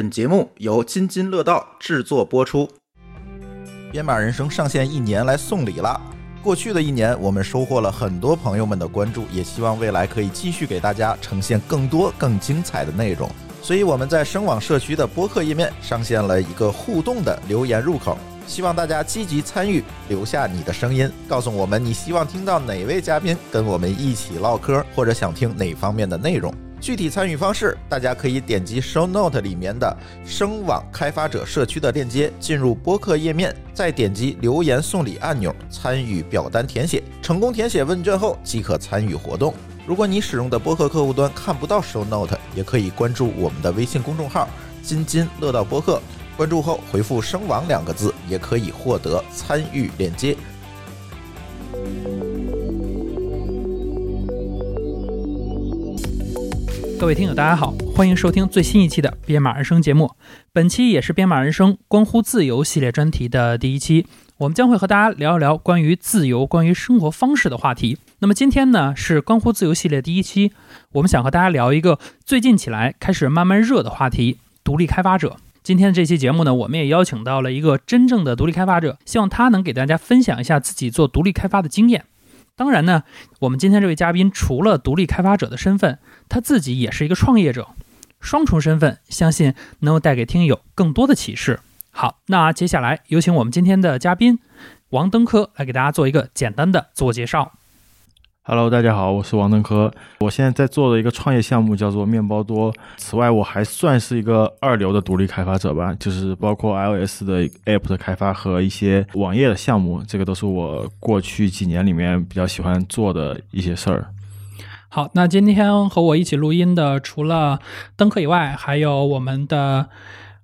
本节目由津津乐道制作播出。编码人生上线一年来送礼了。过去的一年，我们收获了很多朋友们的关注，也希望未来可以继续给大家呈现更多更精彩的内容。所以我们在声网社区的播客页面上线了一个互动的留言入口，希望大家积极参与，留下你的声音，告诉我们你希望听到哪位嘉宾跟我们一起唠嗑，或者想听哪方面的内容。具体参与方式，大家可以点击 Show Note 里面的声网开发者社区的链接，进入播客页面，再点击留言送礼按钮，参与表单填写。成功填写问卷后，即可参与活动。如果你使用的播客客户端看不到 Show Note，也可以关注我们的微信公众号“津津乐道播客”，关注后回复“声网”两个字，也可以获得参与链接。各位听友，大家好，欢迎收听最新一期的《编码人生》节目。本期也是《编码人生：关乎自由》系列专题的第一期，我们将会和大家聊一聊关于自由、关于生活方式的话题。那么今天呢，是关乎自由系列第一期，我们想和大家聊一个最近起来开始慢慢热的话题——独立开发者。今天这期节目呢，我们也邀请到了一个真正的独立开发者，希望他能给大家分享一下自己做独立开发的经验。当然呢，我们今天这位嘉宾除了独立开发者的身份，他自己也是一个创业者，双重身份，相信能够带给听友更多的启示。好，那接下来有请我们今天的嘉宾王登科来给大家做一个简单的自我介绍。Hello，大家好，我是王登科。我现在在做的一个创业项目叫做面包多。此外，我还算是一个二流的独立开发者吧，就是包括 iOS 的 App 的开发和一些网页的项目，这个都是我过去几年里面比较喜欢做的一些事儿。好，那今天和我一起录音的，除了登科以外，还有我们的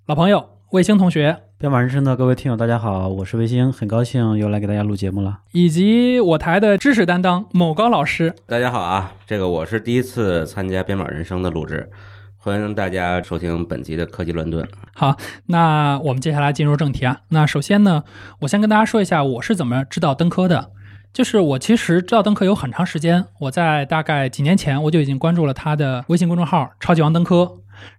老朋友卫星同学，编码人生的各位听友，大家好，我是卫星，很高兴又来给大家录节目了。以及我台的知识担当某高老师。大家好啊，这个我是第一次参加编码人生的录制，欢迎大家收听本集的科技乱炖。好，那我们接下来进入正题啊。那首先呢，我先跟大家说一下我是怎么知道登科的。就是我其实知道登科有很长时间，我在大概几年前我就已经关注了他的微信公众号“超级王登科”，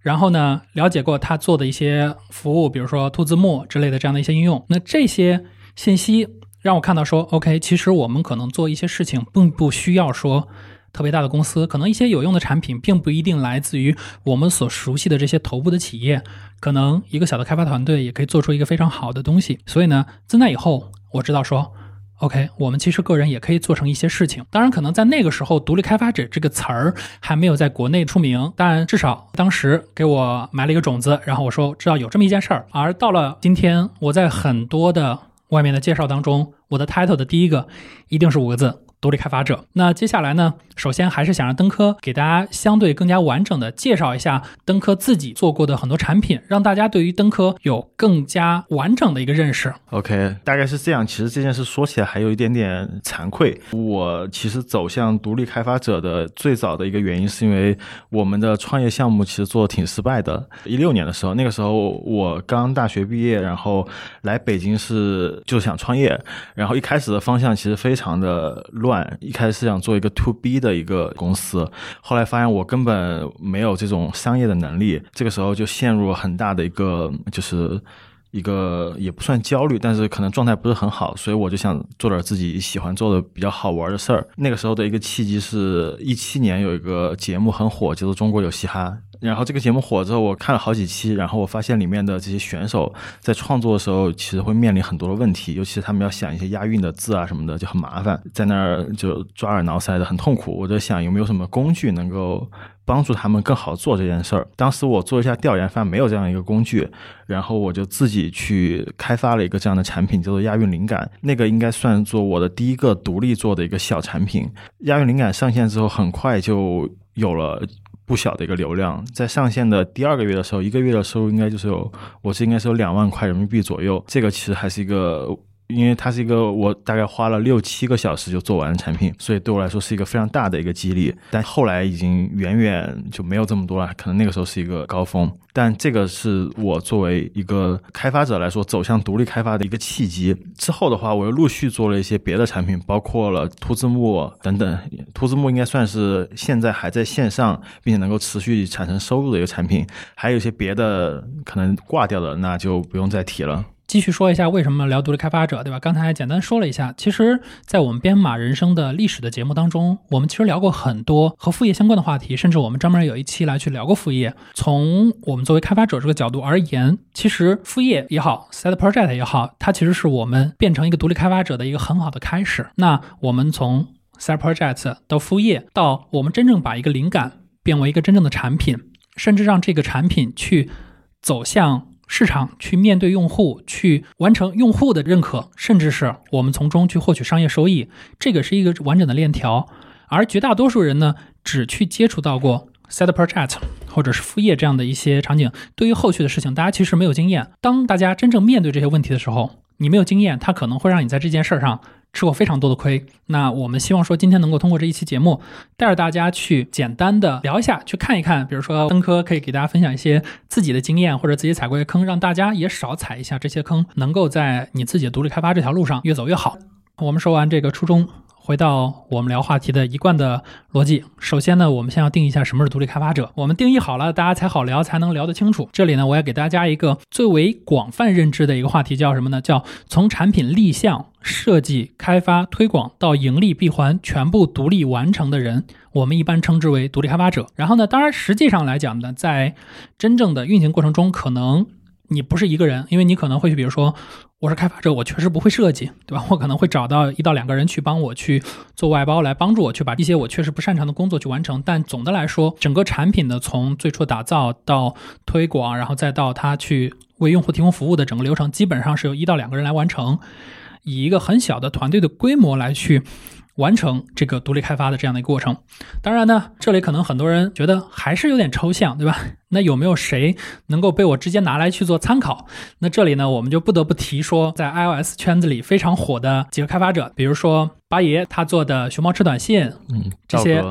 然后呢了解过他做的一些服务，比如说兔字幕之类的这样的一些应用。那这些信息让我看到说，OK，其实我们可能做一些事情并不需要说特别大的公司，可能一些有用的产品并不一定来自于我们所熟悉的这些头部的企业，可能一个小的开发团队也可以做出一个非常好的东西。所以呢，自那以后我知道说。OK，我们其实个人也可以做成一些事情。当然，可能在那个时候，“独立开发者”这个词儿还没有在国内出名，但至少当时给我埋了一个种子。然后我说知道有这么一件事儿。而到了今天，我在很多的外面的介绍当中，我的 title 的第一个一定是五个字。独立开发者。那接下来呢？首先还是想让登科给大家相对更加完整的介绍一下登科自己做过的很多产品，让大家对于登科有更加完整的一个认识。OK，大概是这样。其实这件事说起来还有一点点惭愧。我其实走向独立开发者的最早的一个原因，是因为我们的创业项目其实做的挺失败的。一六年的时候，那个时候我刚大学毕业，然后来北京是就想创业，然后一开始的方向其实非常的乱。一开始是想做一个 to B 的一个公司，后来发现我根本没有这种商业的能力，这个时候就陷入很大的一个就是。一个也不算焦虑，但是可能状态不是很好，所以我就想做点自己喜欢做的比较好玩的事儿。那个时候的一个契机是一七年有一个节目很火，叫做《中国有嘻哈》。然后这个节目火之后，我看了好几期，然后我发现里面的这些选手在创作的时候，其实会面临很多的问题，尤其是他们要想一些押韵的字啊什么的，就很麻烦，在那儿就抓耳挠腮的，很痛苦。我在想有没有什么工具能够帮助他们更好做这件事儿。当时我做一下调研，发现没有这样一个工具，然后我就自己去开发了一个这样的产品，叫做押韵灵感。那个应该算作我的第一个独立做的一个小产品。押韵灵感上线之后，很快就有了。不小的一个流量，在上线的第二个月的时候，一个月的收入应该就是有，我是应该是有两万块人民币左右。这个其实还是一个因为它是一个我大概花了六七个小时就做完的产品，所以对我来说是一个非常大的一个激励。但后来已经远远就没有这么多了，可能那个时候是一个高峰。但这个是我作为一个开发者来说走向独立开发的一个契机。之后的话，我又陆续做了一些别的产品，包括了兔字幕等等。兔字幕应该算是现在还在线上，并且能够持续产生收入的一个产品。还有一些别的可能挂掉的，那就不用再提了。继续说一下为什么聊独立开发者，对吧？刚才简单说了一下，其实，在我们编码人生的历史的节目当中，我们其实聊过很多和副业相关的话题，甚至我们专门有一期来去聊过副业。从我们作为开发者这个角度而言，其实副业也好，side project 也好，它其实是我们变成一个独立开发者的一个很好的开始。那我们从 side project 到副业，到我们真正把一个灵感变为一个真正的产品，甚至让这个产品去走向。市场去面对用户，去完成用户的认可，甚至是我们从中去获取商业收益，这个是一个完整的链条。而绝大多数人呢，只去接触到过 side project 或者是副业这样的一些场景，对于后续的事情，大家其实没有经验。当大家真正面对这些问题的时候，你没有经验，它可能会让你在这件事儿上。吃过非常多的亏，那我们希望说今天能够通过这一期节目，带着大家去简单的聊一下，去看一看，比如说登科可以给大家分享一些自己的经验或者自己踩过的坑，让大家也少踩一下这些坑，能够在你自己的独立开发这条路上越走越好。我们说完这个初衷。回到我们聊话题的一贯的逻辑，首先呢，我们先要定义一下什么是独立开发者。我们定义好了，大家才好聊，才能聊得清楚。这里呢，我要给大家一个最为广泛认知的一个话题，叫什么呢？叫从产品立项、设计、开发、推广到盈利闭环，全部独立完成的人，我们一般称之为独立开发者。然后呢，当然实际上来讲呢，在真正的运行过程中，可能你不是一个人，因为你可能会去，比如说。我是开发者，我确实不会设计，对吧？我可能会找到一到两个人去帮我去做外包，来帮助我去把一些我确实不擅长的工作去完成。但总的来说，整个产品的从最初打造到推广，然后再到它去为用户提供服务的整个流程，基本上是由一到两个人来完成，以一个很小的团队的规模来去。完成这个独立开发的这样的一个过程，当然呢，这里可能很多人觉得还是有点抽象，对吧？那有没有谁能够被我直接拿来去做参考？那这里呢，我们就不得不提说，在 iOS 圈子里非常火的几个开发者，比如说八爷他做的熊猫吃短信，嗯，这些，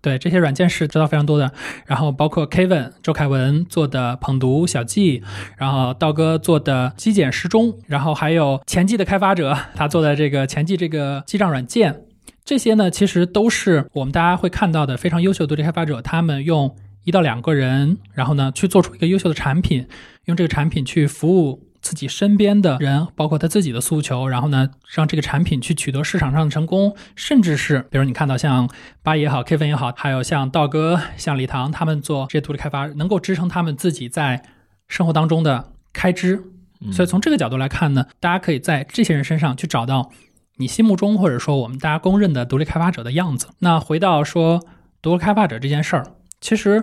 对这些软件是知道非常多的。然后包括 Kevin 周凯文做的捧读小记，然后道哥做的机简时钟，然后还有前记的开发者他做的这个前记这个记账软件。这些呢，其实都是我们大家会看到的非常优秀的独立开发者，他们用一到两个人，然后呢去做出一个优秀的产品，用这个产品去服务自己身边的人，包括他自己的诉求，然后呢让这个产品去取得市场上的成功，甚至是比如你看到像八也好，Kevin 也好，还有像道哥、像李唐他们做这些独立开发，能够支撑他们自己在生活当中的开支。所以从这个角度来看呢，大家可以在这些人身上去找到。你心目中或者说我们大家公认的独立开发者的样子。那回到说独立开发者这件事儿，其实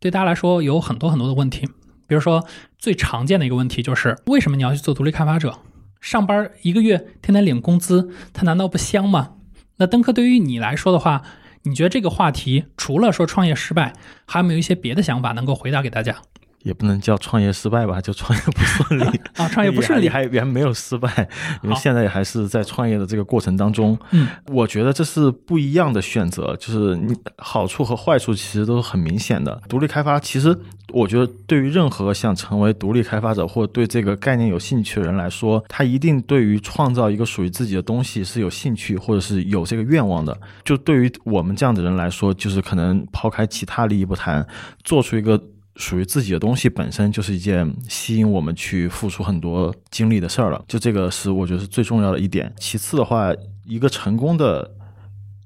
对大家来说有很多很多的问题。比如说最常见的一个问题就是，为什么你要去做独立开发者？上班一个月天天领工资，他难道不香吗？那登科对于你来说的话，你觉得这个话题除了说创业失败，还有没有一些别的想法能够回答给大家？也不能叫创业失败吧，就创业不顺利 啊，创业不顺利 还还没有失败，因为现在还是在创业的这个过程当中。嗯，我觉得这是不一样的选择，就是你好处和坏处其实都是很明显的。独立开发其实，我觉得对于任何想成为独立开发者或者对这个概念有兴趣的人来说，他一定对于创造一个属于自己的东西是有兴趣或者是有这个愿望的。就对于我们这样的人来说，就是可能抛开其他利益不谈，做出一个。属于自己的东西本身就是一件吸引我们去付出很多精力的事儿了，就这个是我觉得是最重要的一点。其次的话，一个成功的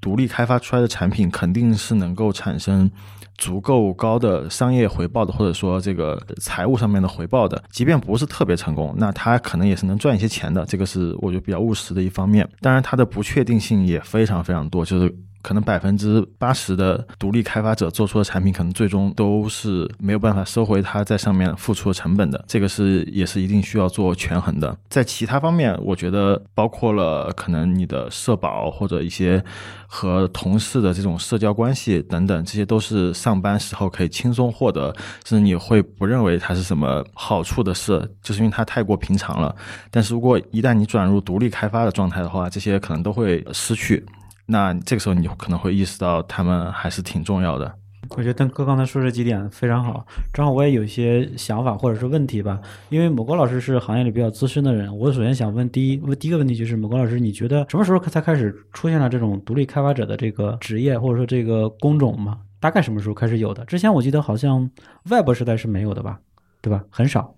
独立开发出来的产品，肯定是能够产生足够高的商业回报的，或者说这个财务上面的回报的。即便不是特别成功，那它可能也是能赚一些钱的。这个是我觉得比较务实的一方面。当然，它的不确定性也非常非常多，就是。可能百分之八十的独立开发者做出的产品，可能最终都是没有办法收回他在上面付出的成本的。这个是也是一定需要做权衡的。在其他方面，我觉得包括了可能你的社保或者一些和同事的这种社交关系等等，这些都是上班时候可以轻松获得，甚至你会不认为它是什么好处的事，就是因为它太过平常了。但是如果一旦你转入独立开发的状态的话，这些可能都会失去。那这个时候你可能会意识到他们还是挺重要的。我觉得邓哥刚才说这几点非常好，正好我也有一些想法或者是问题吧。因为某高老师是行业里比较资深的人，我首先想问第一问第一个问题就是某高老师，你觉得什么时候才开始出现了这种独立开发者的这个职业或者说这个工种吗？大概什么时候开始有的？之前我记得好像 Web 时代是没有的吧，对吧？很少。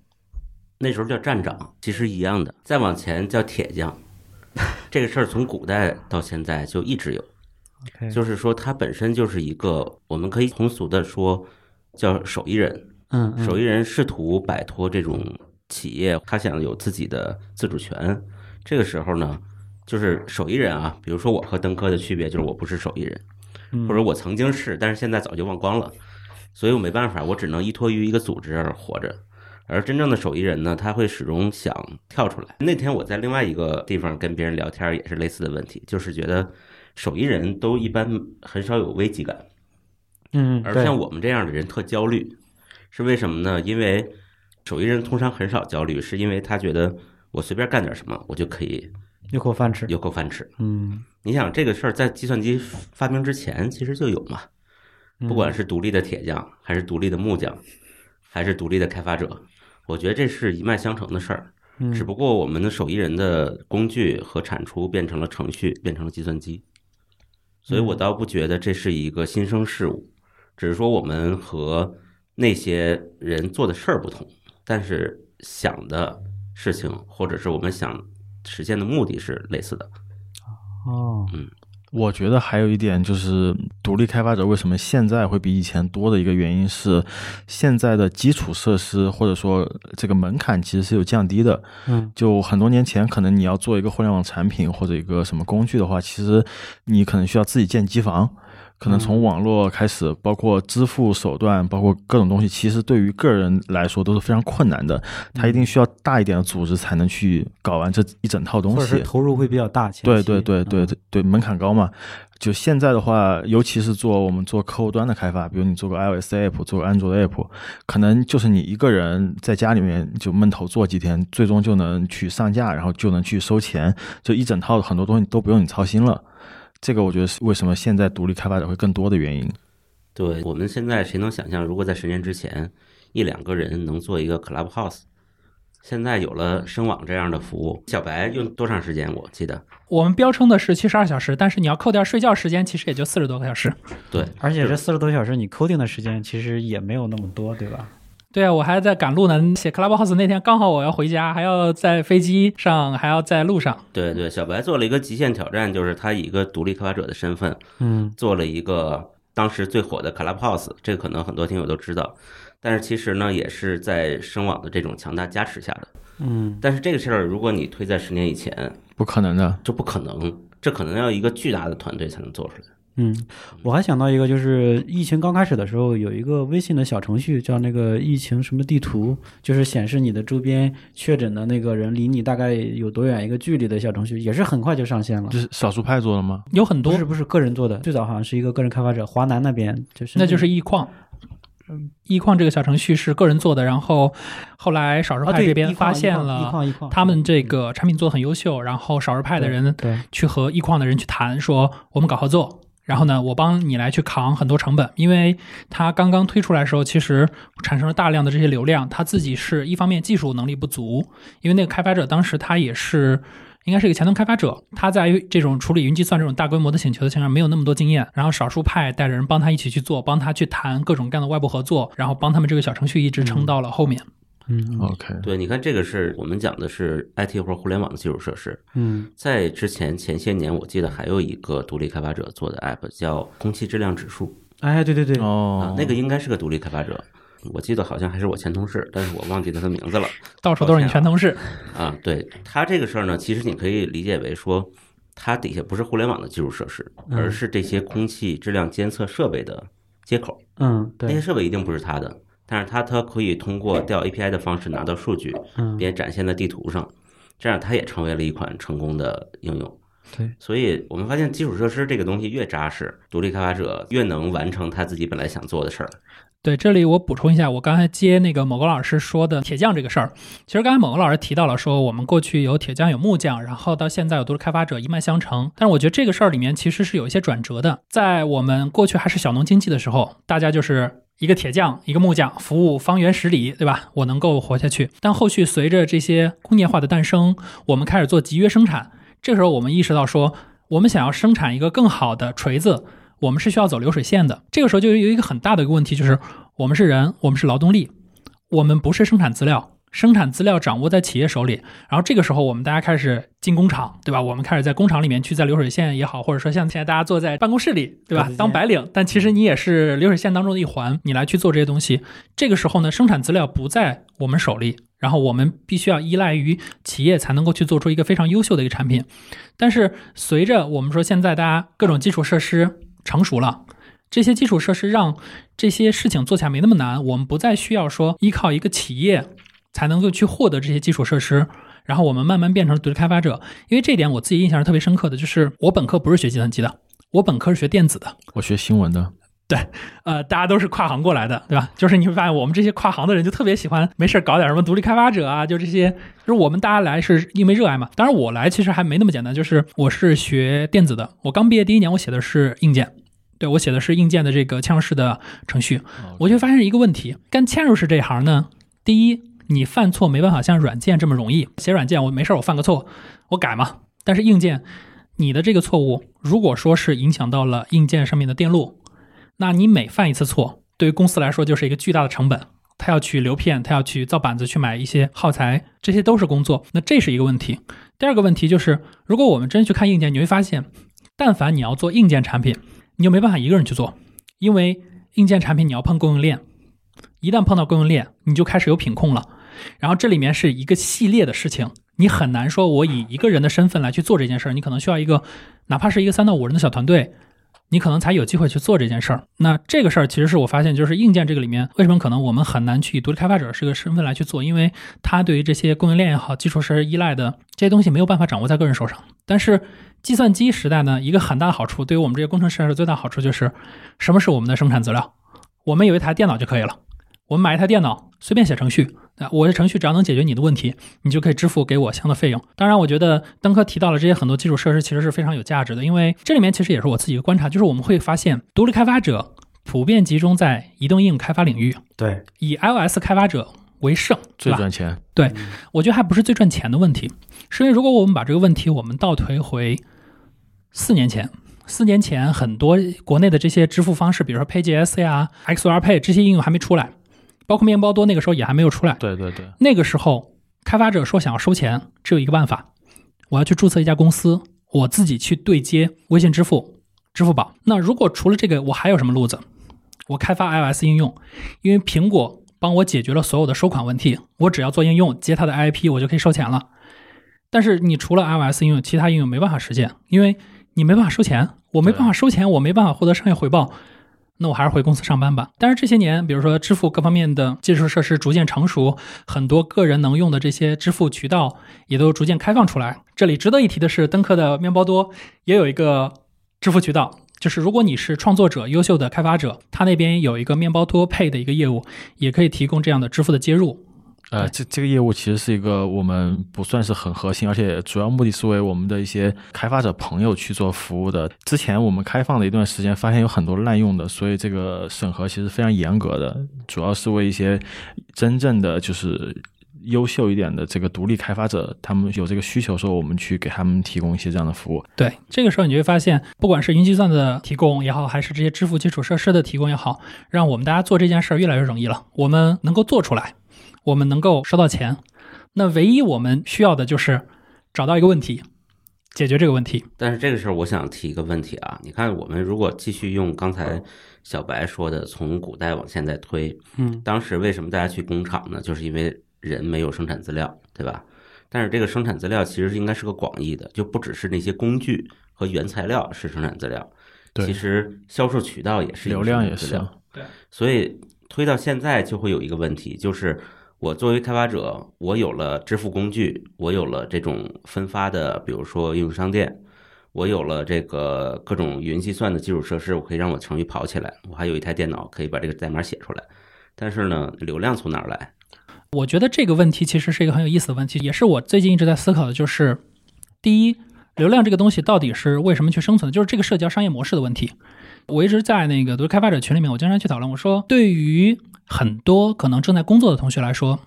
那时候叫站长，其实一样的。再往前叫铁匠，这个事儿从古代到现在就一直有。就是说，它本身就是一个，我们可以通俗的说，叫手艺人。嗯嗯手艺人试图摆脱这种企业，他想有自己的自主权。这个时候呢，就是手艺人啊，比如说我和登科的区别就是我不是手艺人，嗯或者我曾经是，但是现在早就忘光了，所以我没办法，我只能依托于一个组织而活着。而真正的手艺人呢，他会始终想跳出来。那天我在另外一个地方跟别人聊天，也是类似的问题，就是觉得手艺人都一般很少有危机感，嗯，而像我们这样的人特焦虑，是为什么呢？因为手艺人通常很少焦虑，是因为他觉得我随便干点什么，我就可以有口饭吃。有口饭吃。嗯，你想这个事儿在计算机发明之前其实就有嘛，嗯不管是独立的铁匠，还是独立的木匠，还是独立的开发者，我觉得这是一脉相承的事儿。嗯只不过我们的手艺人的工具和产出变成了程序，变成了计算机，所以我倒不觉得这是一个新生事物，只是说我们和那些人做的事儿不同，但是想的事情或者是我们想实现的目的是类似的。哦，我觉得还有一点就是，独立开发者为什么现在会比以前多的一个原因是，现在的基础设施或者说这个门槛其实是有降低的。嗯就很多年前，可能你要做一个互联网产品或者一个什么工具的话，其实你可能需要自己建机房，可能从网络开始，包括支付手段，包括各种东西，其实对于个人来说都是非常困难的。他一定需要大一点的组织才能去搞完这一整套东西。投入会比较大。对对对对嗯对对，门槛高嘛。就现在的话，尤其是做我们做客户端的开发，比如你做个 iOS app，做个安卓的 app，可能就是你一个人在家里面就闷头做几天，最终就能去上架，然后就能去收钱，就一整套很多东西都不用你操心了。这个我觉得是为什么现在独立开发者会更多的原因。对我们现在谁能想象，如果在十年之前，一两个人能做一个 Clubhouse，现在有了声网这样的服务，小白用多长时间？我记得我们标称的是七十二小时，但是你要扣掉睡觉时间，其实也就四十多个小时。对，而且这四十多小时你 coding 的时间其实也没有那么多，对吧？对啊，我还在赶路呢。写 Clubhouse 那天刚好我要回家，还要在飞机上，还要在路上。对对，小白做了一个极限挑战，就是他以一个独立开发者的身份嗯做了一个当时最火的 Clubhouse，这个可能很多听友都知道，但是其实呢，也是在声网的这种强大加持下的。嗯但是这个事儿，如果你推在十年以前，不可能的，这不可能，这可能要一个巨大的团队才能做出来。嗯，我还想到一个，就是疫情刚开始的时候，有一个微信的小程序叫那个疫情什么地图，就是显示你的周边确诊的那个人离你大概有多远一个距离的小程序，也是很快就上线了这。是少数派做的吗？有很多不是，不是个人做的，最早好像是一个个人开发者，华南那边就是那就是易矿。易矿这个小程序是个人做的，然后后来少数派这边发现了他们这个产品做的很优秀，然后少数派的人对去和易矿的人去谈，说我们搞合作。然后呢，我帮你来去扛很多成本，因为它刚刚推出来的时候，其实产生了大量的这些流量，他自己是一方面技术能力不足，因为那个开发者当时他也是应该是一个前端开发者，他在于这种处理云计算这种大规模的请求的情况下没有那么多经验，然后少数派带着人帮他一起去做，帮他去谈各种各样的外部合作，然后帮他们这个小程序一直撑到了后面。嗯嗯 OK，对，你看这个是我们讲的是 IT 或者互联网的基础设施，嗯。在之前前些年，我记得还有一个独立开发者做的 app 叫空气质量指数。哎，对对对，哦。啊，，那个应该是个独立开发者，我记得好像还是我前同事，但是我忘记他的名字了。到处都是你前同事，啊。对他这个事儿呢，其实你可以理解为说，它底下不是互联网的基础设施，嗯。而是这些空气质量监测设备的接口。嗯，对。那些，设备一定不是他的，但是它它可以通过调 API 的方式拿到数据，嗯，并展现在地图上，这样它也成为了一款成功的应用。对，所以我们发现基础设施这个东西越扎实，独立开发者越能完成他自己本来想做的事儿。对，这里我补充一下，我刚才接那个某个老师说的铁匠这个事儿，其实刚才某个老师提到了说，我们过去有铁匠有木匠，然后到现在有独立开发者一脉相承。但是我觉得这个事儿里面其实是有一些转折的，在我们过去还是小农经济的时候，大家就是。一个铁匠，一个木匠，服务方圆十里，对吧？我能够活下去。但后续随着这些工业化的诞生，我们开始做集约生产。这时候我们意识到说，我们想要生产一个更好的锤子，我们是需要走流水线的。这个时候就有一个很大的一个问题，就是我们是人，我们是劳动力，我们不是生产资料，生产资料掌握在企业手里。然后这个时候，我们大家开始进工厂，对吧？我们开始在工厂里面去，在流水线也好，或者说像现在大家坐在办公室里，对吧当白领，但其实你也是流水线当中的一环，你来去做这些东西。这个时候呢，生产资料不在我们手里，然后我们必须要依赖于企业才能够去做出一个非常优秀的一个产品。但是随着我们说现在大家各种基础设施成熟了。这些基础设施让这些事情做起来没那么难，我们不再需要说依靠一个企业才能够去获得这些基础设施，然后我们慢慢变成独立开发者。因为这一点我自己印象是特别深刻的，就是我本科不是学计算机的，我本科是学电子的。我学新闻的，对呃，大家都是跨行过来的，对吧？就是你会发现，我们这些跨行的人就特别喜欢没事儿搞点什么独立开发者啊，就这些，就是我们大家来是因为热爱嘛。当然，我来其实还没那么简单，就是我是学电子的，我刚毕业第一年，我写的是硬件，对我写的是硬件的这个嵌入式的程序，我就发现一个问题，干嵌入式这一行呢，第一，你犯错没办法像软件这么容易，写软件我没事儿我犯个错我改嘛，但是硬件，你的这个错误如果说是影响到了硬件上面的电路。那你每犯一次错，对于公司来说就是一个巨大的成本。他要去流片，他要去造板子，去买一些耗材，这些都是工作。那这是一个问题。第二个问题就是，如果我们真去看硬件，你会发现，但凡你要做硬件产品，你就没办法一个人去做，因为硬件产品你要碰供应链，一旦碰到供应链，你就开始有品控了。然后这里面是一个系列的事情，你很难说我以一个人的身份来去做这件事儿，你可能需要一个哪怕是一个三到五人的小团队。你可能才有机会去做这件事儿。那这个事儿其实是我发现，就是硬件这个里面，为什么可能我们很难去以独立开发者这个身份来去做？因为它对于这些供应链也好、基础设施依赖的这些东西没有办法掌握在个人手上。但是计算机时代呢，一个很大的好处，对于我们这些工程师来说，最大好处就是什么是我们的生产资料？我们有一台电脑就可以了，我们买一台电脑，随便写程序。啊，我的程序只要能解决你的问题，你就可以支付给我相应的费用。当然，我觉得登科提到了这些很多基础设施，其实是非常有价值的，因为这里面其实也是我自己的观察，就是我们会发现，独立开发者普遍集中在移动应用开发领域，对，以 iOS 开发者为胜，最？赚钱。对我觉得还不是最赚钱的问题，是因为如果我们把这个问题我们倒推回四年前，四年前很多国内的这些支付方式，比如说 PayGS 呀、XR Pay 这些应用还没出来，包括面包多那个时候也还没有出来。对对对，那个时候，开发者说想要收钱，只有一个办法，我要去注册一家公司，我自己去对接微信支付、支付宝。那如果除了这个，我还有什么路子？我开发 iOS 应用，因为苹果帮我解决了所有的收款问题，我只要做应用接它的 IP，我就可以收钱了。但是你除了 iOS 应用，其他应用没办法实现，因为你没办法收钱，我没办法收钱，我没办法获得商业回报。那我还是回公司上班吧。但是这些年，比如说支付各方面的基础设施逐渐成熟，很多个人能用的这些支付渠道也都逐渐开放出来。这里值得一提的是，登科的面包多也有一个支付渠道，就是如果你是创作者、优秀的开发者，他那边有一个面包多配的一个业务，也可以提供这样的支付的接入。呃，这这个业务其实是一个我们不算是很核心，而且主要目的是为我们的一些开发者朋友去做服务的。之前我们开放了一段时间，发现有很多滥用的，所以这个审核其实非常严格的，主要是为一些真正的就是优秀一点的这个独立开发者，他们有这个需求时候，我们去给他们提供一些这样的服务。对，这个时候你就会发现，不管是云计算的提供也好，还是这些支付基础设施的提供也好，让我们大家做这件事儿越来越容易了。我们能够做出来，我们能够收到钱，那唯一我们需要的就是找到一个问题，解决这个问题。但是这个时候，我想提一个问题啊，你看，我们如果继续用刚才小白说的，从古代往现在推，嗯，当时为什么大家去工厂呢？就是因为人没有生产资料，对吧？但是这个生产资料其实应该是个广义的，就不只是那些工具和原材料是生产资料，对其实销售渠道也是一流量也是生产资料。对，所以推到现在就会有一个问题，就是我作为开发者，我有了支付工具，我有了这种分发的，比如说应用商店，我有了这个各种云计算的基础设施，我可以让我程序跑起来，我还有一台电脑可以把这个代码写出来。但是呢，流量从哪儿来？我觉得这个问题其实是一个很有意思的问题，也是我最近一直在思考的，就是第一，流量这个东西到底是为什么去生存的，就是这个社交商业模式的问题。我一直在那个独立开发者群里面，我经常去讨论，我说对于很多可能正在工作的同学来说，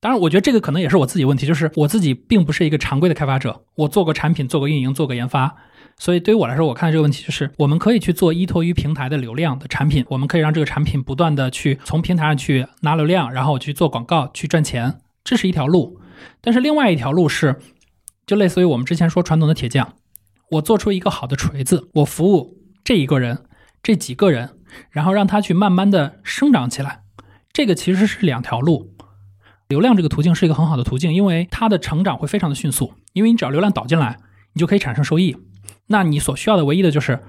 当然我觉得这个可能也是我自己问题，就是我自己并不是一个常规的开发者，我做过产品，做过运营，做过研发。所以对于我来说，我看这个问题就是，我们可以去做依托于平台的流量的产品，我们可以让这个产品不断的去从平台上去拿流量，然后去做广告去赚钱，这是一条路。但是另外一条路是，就类似于我们之前说传统的铁匠，我做出一个好的锤子，我服务这一个人、这几个人，然后让他去慢慢的生长起来，这个其实是两条路。流量这个途径是一个很好的途径，因为它的成长会非常的迅速，因为你只要流量导进来，你就可以产生收益。那你所需要的唯一的就是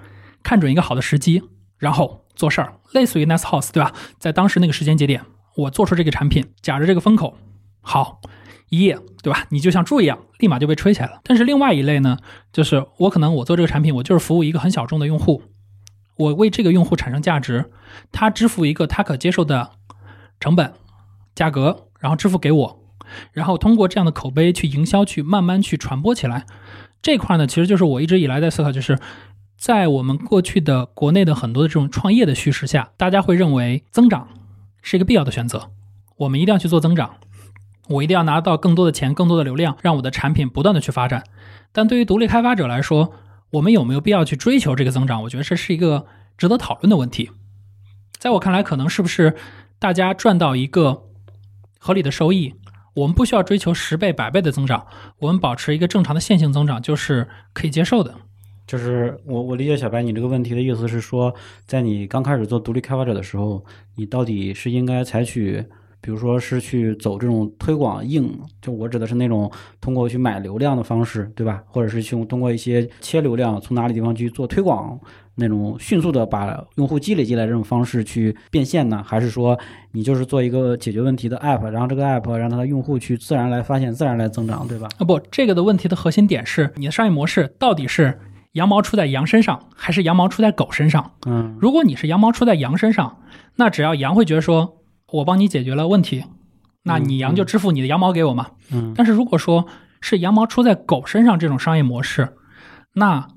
看准一个好的时机，然后做事儿，类似于 Nest House，对吧？在当时那个时间节点，我做出这个产品，夹着这个风口，好，一夜，对吧？你就像猪一样，立马就被吹起来了。但是另外一类呢，就是我可能我做这个产品，我就是服务一个很小众的用户，我为这个用户产生价值，他支付一个他可接受的成本、价格，然后支付给我，然后通过这样的口碑去营销，去慢慢去传播起来。这块呢，其实就是我一直以来在思考，就是在我们过去的国内的很多的这种创业的叙事下，大家会认为增长是一个必要的选择，我们一定要去做增长，我一定要拿到更多的钱、更多的流量，让我的产品不断的去发展。但对于独立开发者来说，我们有没有必要去追求这个增长？我觉得这是一个值得讨论的问题。在我看来，可能是不是大家赚到一个合理的收益，我们不需要追求十倍、百倍的增长，我们保持一个正常的线性增长，就是可以接受的。就是我我理解小白你这个问题的意思是说，在你刚开始做独立开发者的时候，你到底是应该采取，比如说是去走这种推广硬，就我指的是那种通过去买流量的方式，对吧？或者是去通过一些切流量，从哪里地方去做推广，那种迅速的把用户积累进来这种方式去变现呢？还是说你就是做一个解决问题的 app，然后这个 app 让它的用户去自然来发现，自然来增长，对吧？啊不，这个的问题的核心点是你的商业模式到底是羊毛出在羊身上，还是羊毛出在狗身上？嗯如果你是羊毛出在羊身上，那只要羊会觉得说我帮你解决了问题，那你羊就支付你的羊毛给我嘛。嗯但是如果说是羊毛出在狗身上这种商业模式，那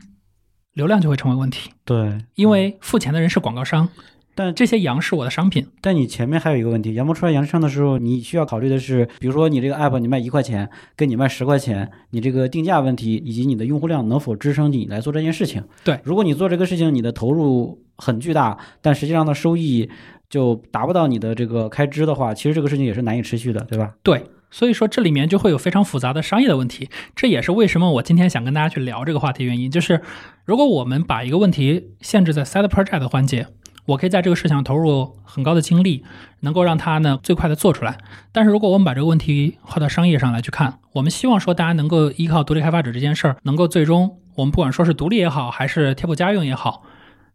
流量就会成为问题，对，因为付钱的人是广告商，但这些羊是我的商品。但你前面还有一个问题，羊毛出在羊身上的时候，你需要考虑的是，比如说你这个 app 你卖一块钱，跟你卖十块钱，你这个定价问题以及你的用户量能否支撑你来做这件事情。对如果你做这个事情，你的投入很巨大，但实际上的收益就达不到你的这个开支的话，其实这个事情也是难以持续的，对吧？对，所以说这里面就会有非常复杂的商业的问题，这也是为什么我今天想跟大家去聊这个话题原因。就是如果我们把一个问题限制在 side project 的环节，我可以在这个事情上投入很高的精力，能够让它呢最快的做出来。但是如果我们把这个问题划到商业上来去看，我们希望说大家能够依靠独立开发者这件事儿，能够最终我们不管说是独立也好，还是贴补家用也好，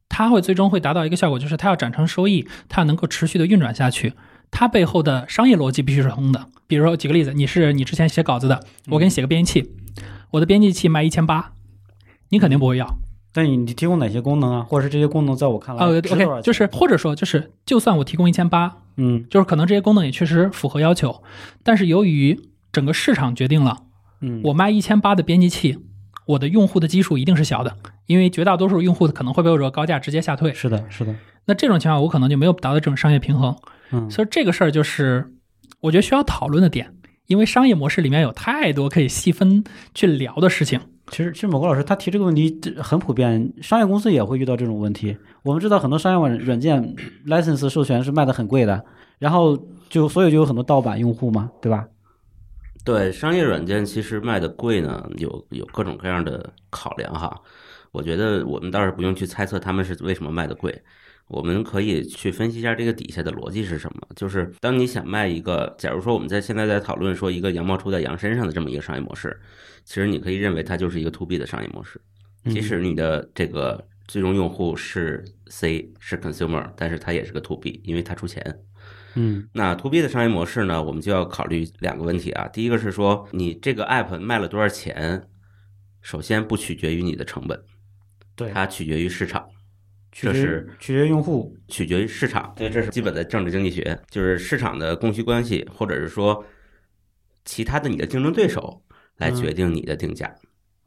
它会最终会达到一个效果，就是它要产生收益，它能够持续的运转下去。它背后的商业逻辑必须是通的。比如说，举个例子，你是你之前写稿子的，我给你写个编辑器，我的编辑器卖一千八，你肯定不会要。但你你提供哪些功能啊？或者是这些功能在我看来哦值多少，OK，就是或者说就是，就算我提供一千八，嗯就是可能这些功能也确实符合要求，但是由于整个市场决定了，嗯，我卖一千八的编辑器，我的用户的基数一定是小的，因为绝大多数用户可能会被我这个高价直接吓退。是的，是的，那这种情况，我可能就没有达到这种商业平衡。嗯，所以这个事儿就是我觉得需要讨论的点，因为商业模式里面有太多可以细分去聊的事情。其实，其实某个老师他提这个问题这很普遍，商业公司也会遇到这种问题。我们知道很多商业软软件 license 授权是卖的很贵的，然后就所以就有很多盗版用户嘛，对吧？对，商业软件其实卖的贵呢，有有各种各样的考量哈。我觉得我们倒是不用去猜测他们是为什么卖的贵，我们可以去分析一下这个底下的逻辑是什么。就是当你想卖一个，假如说我们在现在在讨论说一个羊毛出在羊身上的这么一个商业模式，其实你可以认为它就是一个 to B 的商业模式。即使你的这个最终用户是 C 是 consumer，但是它也是个 to B，因为它出钱。嗯那 to B 的商业模式呢，我们就要考虑两个问题啊。第一个是说，你这个 app 卖了多少钱，首先不取决于你的成本，对它取决于市场，取决于这是取决于用户，取决于市场。对，这是基本的政治经济学，就是市场的供需关系，或者是说其他的你的竞争对手来决定你的定价。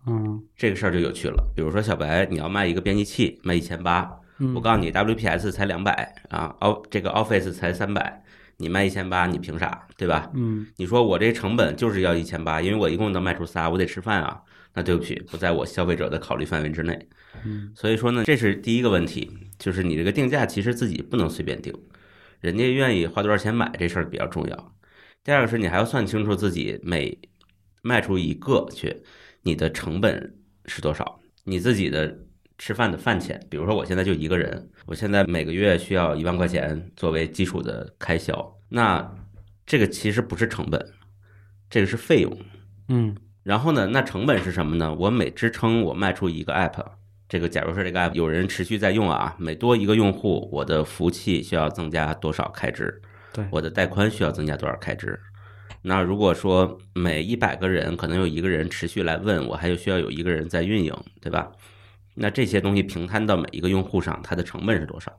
嗯这个事儿就有趣了。比如说小白，你要卖一个编辑器，卖一千八，嗯，我告诉你，WPS 才两百啊，O 这个 Office 才三百，你卖一千八，你凭啥？对吧？嗯你说我这成本就是要一千八，因为我一共能卖出仨，我得吃饭啊。那对不起，不在我消费者的考虑范围之内。嗯所以说呢，这是第一个问题，就是你这个定价其实自己不能随便定，人家愿意花多少钱买这事儿比较重要。第二个是你还要算清楚自己每卖出一个去，你的成本是多少，你自己的吃饭的饭钱。比如说我现在就一个人，我现在每个月需要一万块钱作为基础的开销，那这个其实不是成本，这个是费用。嗯然后呢，那成本是什么呢？我每支撑我卖出一个 app，这个假如说这个 app 有人持续在用啊，每多一个用户，我的服务器需要增加多少开支？对我的带宽需要增加多少开支？那如果说每一百个人可能有一个人持续来问我，还有需要有一个人在运营，对吧？那这些东西平摊到每一个用户上，它的成本是多少？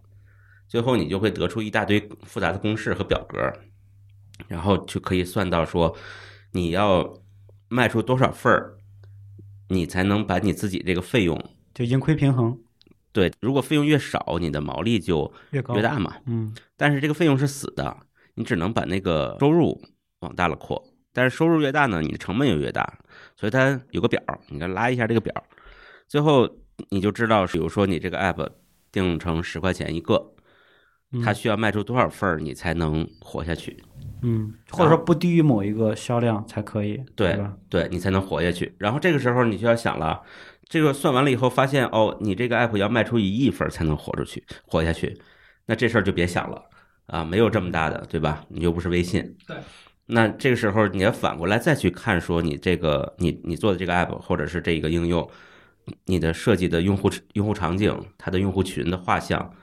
最后你就会得出一大堆复杂的公式和表格，然后就可以算到说你要卖出多少份儿，你才能把你自己这个费用就盈亏平衡对，如果费用越少，你的毛利就越高越大嘛。嗯但是这个费用是死的，你只能把那个收入往大了扩。但是收入越大呢，你的成本就越大，所以它有个表，你再拉一下这个表，最后你就知道，比如说你这个 app 定成十块钱一个，嗯它需要卖出多少份儿，你才能活下去？嗯，或者说不低于某一个销量才可以，对吧？对你才能活下去。然后这个时候你就要想了，这个算完了以后，发现哦，你这个 app 要卖出一亿份才能活出去，活下去，那这事儿就别想了啊，没有这么大的，对吧？你又不是微信。对。那这个时候你要反过来再去看，说你这个你你做的这个 app 或者是这个应用，你的设计的用户用户场景，它的用户群的画像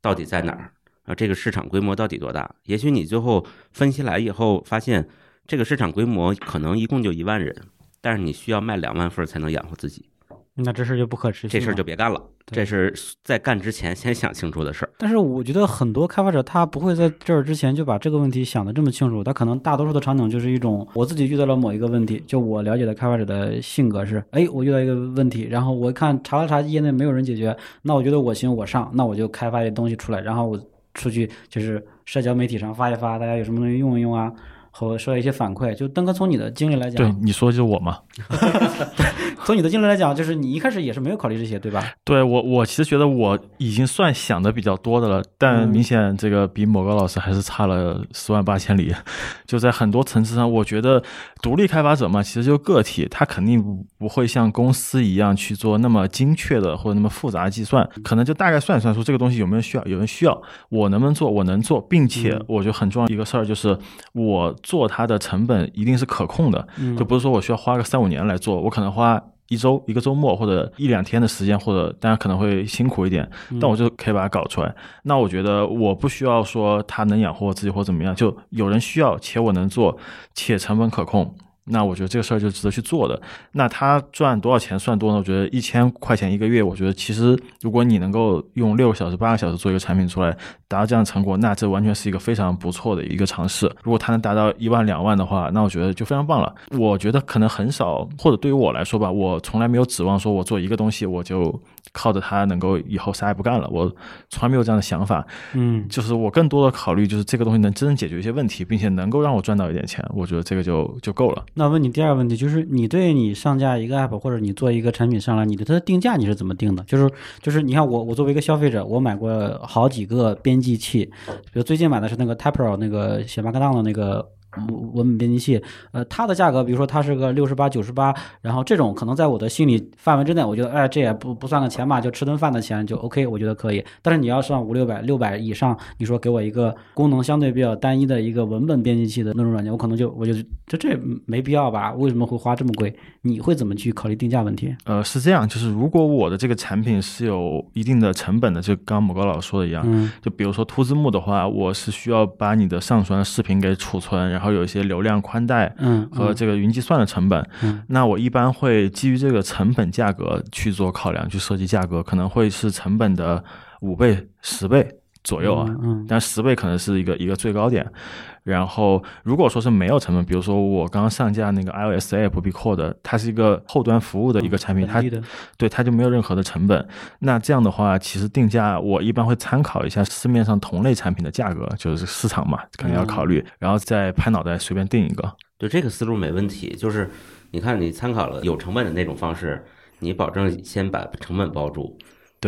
到底在哪儿？啊，这个市场规模到底多大？也许你最后分析来以后发现，这个市场规模可能一共就一万人，但是你需要卖两万份才能养活自己，那这事儿就不可持续，这事儿就。别干了。这是在干之前先想清楚的事儿。但是我觉得很多开发者他不会在这儿之前就把这个问题想得这么清楚，他可能大多数的场景就是一种我自己遇到了某一个问题，就我了解的开发者的性格是，哎，我遇到一个问题，然后我看查了查业内没有人解决，那我觉得我行我上，那我就开发一些东西出来，然后我出去就是社交媒体上发一发，大家有什么东西用一用啊，和收到一些反馈。就登哥从你的经历来讲对，你说就是我嘛。从你的经历来讲，就是你一开始也是没有考虑这些，对吧？对我，我其实觉得我已经算想的比较多的了，但嗯明显这个比某个老师还是差了十万八千里。就在很多层次上，我觉得独立开发者嘛，其实就个体，他肯定不不会像公司一样去做那么精确的或者那么复杂的计算，可能就大概算一算说这个东西有没有需要，有人需要，我能不能做，我能做，并且嗯我觉得很重要一个事儿就是我做它的成本一定是可控的，嗯就不是说我需要花个三五年来做，我可能花一周、一个周末或者一两天的时间，或者当然可能会辛苦一点，但我就可以把它搞出来。那我觉得我不需要说它能养活我自己或怎么样，就有人需要且我能做，且成本可控。那我觉得这个事儿就值得去做的。那他赚多少钱算多呢？我觉得一千块钱一个月，我觉得其实如果你能够用六个小时、八个小时做一个产品出来，达到这样的成果，那这完全是一个非常不错的一个尝试。如果它能达到一万、两万的话，那我觉得就非常棒了。我觉得可能很少，或者对于我来说吧，我从来没有指望说我做一个东西，我就靠着它能够以后啥也不干了。我从来没有这样的想法。嗯就是我更多的考虑就是这个东西能真正解决一些问题，并且能够让我赚到一点钱，我觉得这个就就够了。那问你第二个问题，就是你对你上架一个 app 或者你做一个产品上来，你对它的定价你是怎么定的？就是就是你看我我作为一个消费者，我买过好几个编编辑器，比如最近买的是那个 Typro 那个写 Markdown 的那个文文本编辑器，呃，它的价格，比如说它是个六十八、九十八，然后这种可能在我的心理范围之内，我觉得，哎，这也不不算个钱吧，就吃顿饭的钱就 OK，我觉得可以。但是你要上五六百、六百以上，你说给我一个功能相对比较单一的一个文本编辑器的那种软件，我可能就我就这这没必要吧？为什么会花这么贵？你会怎么去考虑定价问题？呃，是这样，就是如果我的这个产品是有一定的成本的，就刚刚某高老师说的一样，嗯就比如说凸字幕的话，我是需要把你的上传视频给储存，然后有一些流量宽带嗯和这个云计算的成本。嗯那我一般会基于这个成本价格去做考量，去设计价格，可能会是成本的五倍、十倍左右啊。嗯但十倍可能是一个一个最高点。然后如果说是没有成本，比如说我刚刚上架那个 iOS app Bcode，它是一个后端服务的一个产品，它对它就没有任何的成本。那这样的话，其实定价我一般会参考一下市面上同类产品的价格，就是市场嘛，肯定要考虑，然后再拍脑袋随便定一个。对这个思路没问题，就是你看你参考了有成本的那种方式，你保证先把成本包住，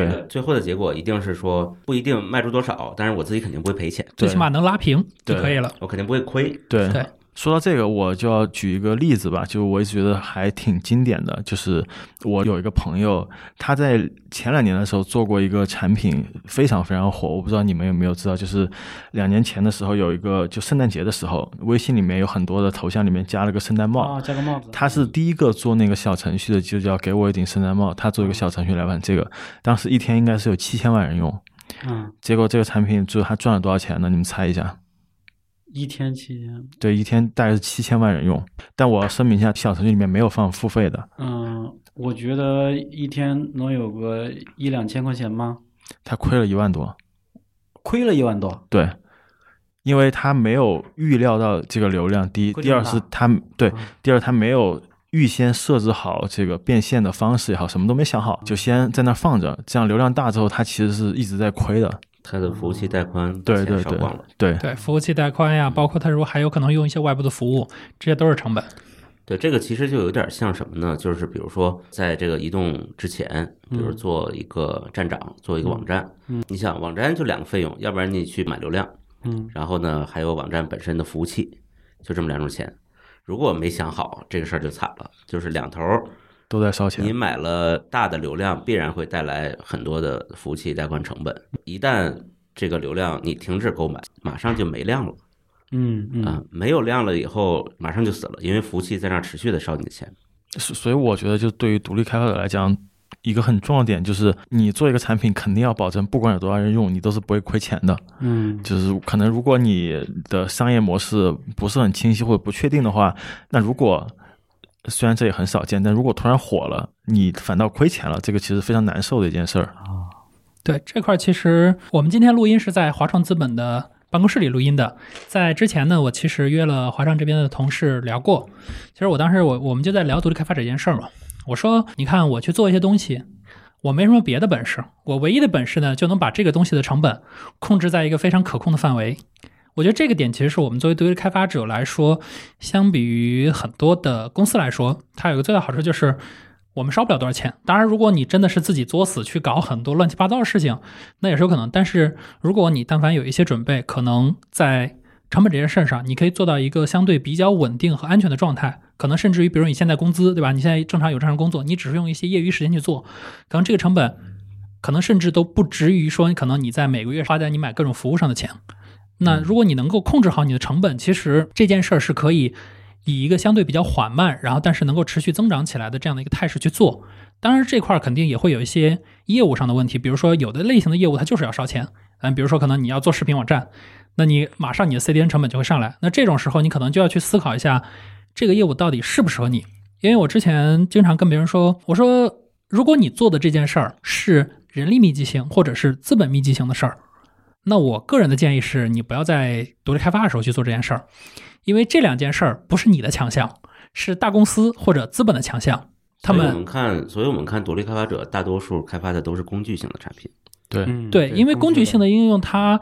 对，最后的结果一定是说不一定卖出多少，但是我自己肯定不会赔钱，最起码能拉平就可以了。我肯定不会亏。对。对说到这个，我就要举一个例子吧，就我一直觉得还挺经典的，就是我有一个朋友，他在前两年的时候做过一个产品，非常非常火，我不知道你们有没有知道，就是两年前的时候有一个，就圣诞节的时候，微信里面有很多的头像里面加了个圣诞帽，啊，加个帽子，他是第一个做那个小程序的，就叫给我一顶圣诞帽。他做一个小程序来玩这个，当时一天应该是有七千万人用。嗯，结果这个产品最后他赚了多少钱呢？你们猜一下？一天期间，对，一天大概是七千万人用。但我要声明一下，小程序里面没有放付费的，嗯，我觉得一天能有个一两千块钱吗？他亏了一万多。亏了一万多，对，因为他没有预料到这个流量，第一，第二是他对嗯，第二他没有预先设置好这个变现的方式也好，什么都没想好，就先在那放着，这样流量大之后，他其实是一直在亏的。它的服务器带宽钱对对对烧光了。对，对，服务器带宽呀，包括它如果还有可能用一些外部的服务，这些都是成本。对，这个其实就有点像什么呢？就是比如说，在这个移动之前，比如做一个站长，做一个网站，嗯你想网站就两个费用，要不然你去买流量，嗯然后呢还有网站本身的服务器，就这么两种钱。如果没想好，这个事儿就惨了，就是两头儿，都在烧钱你。买了大的流量，必然会带来很多的服务器带宽成本。一旦这个流量你停止购买，马上就没量了嗯嗯啊，没有量了以后马上就死了，因为服务器在那儿持续的烧你的钱。所所以我觉得，就对于独立开发者来讲，一个很重要的点就是，你做一个产品，肯定要保证不管有多少人用，你都是不会亏钱的。嗯就是可能如果你的商业模式不是很清晰或者不确定的话，那如果虽然这也很少见，但如果突然火了，你反倒亏钱了，这个其实非常难受的一件事儿啊。对这块儿，其实我们今天录音是在华创资本的办公室里录音的。在之前呢，我其实约了华创这边的同事聊过。其实我当时我我们就在聊独立开发者这件事儿嘛。我说，你看我去做一些东西，我没什么别的本事，我唯一的本事呢，就能把这个东西的成本控制在一个非常可控的范围。我觉得这个点其实是我们作为独立开发者来说，相比于很多的公司来说，它有个最大好处就是我们烧不了多少钱。当然，如果你真的是自己作死去搞很多乱七八糟的事情，那也是有可能。但是如果你但凡有一些准备，可能在成本这件事上，你可以做到一个相对比较稳定和安全的状态。可能甚至于，比如你现在工资，对吧？你现在正常有正常工作，你只是用一些业余时间去做，可能这个成本，可能甚至都不至于说，可能你在每个月花在你买各种服务上的钱。那如果你能够控制好你的成本，其实这件事儿是可以以一个相对比较缓慢，然后但是能够持续增长起来的这样的一个态势去做。当然，这块儿肯定也会有一些业务上的问题，比如说有的类型的业务它就是要烧钱，嗯，比如说可能你要做视频网站，那你马上你的 CDN 成本就会上来。那这种时候你可能就要去思考一下，这个业务到底适不适合你。因为我之前经常跟别人说，我说如果你做的这件事儿是人力密集型或者是资本密集型的事儿，那我个人的建议是你不要在独立开发的时候去做这件事儿，因为这两件事儿不是你的强项，是大公司或者资本的强项。他们我们们看，所以我们看独立开发者大多数开发的都是工具性的产品。对，嗯对，因为工具性的应用它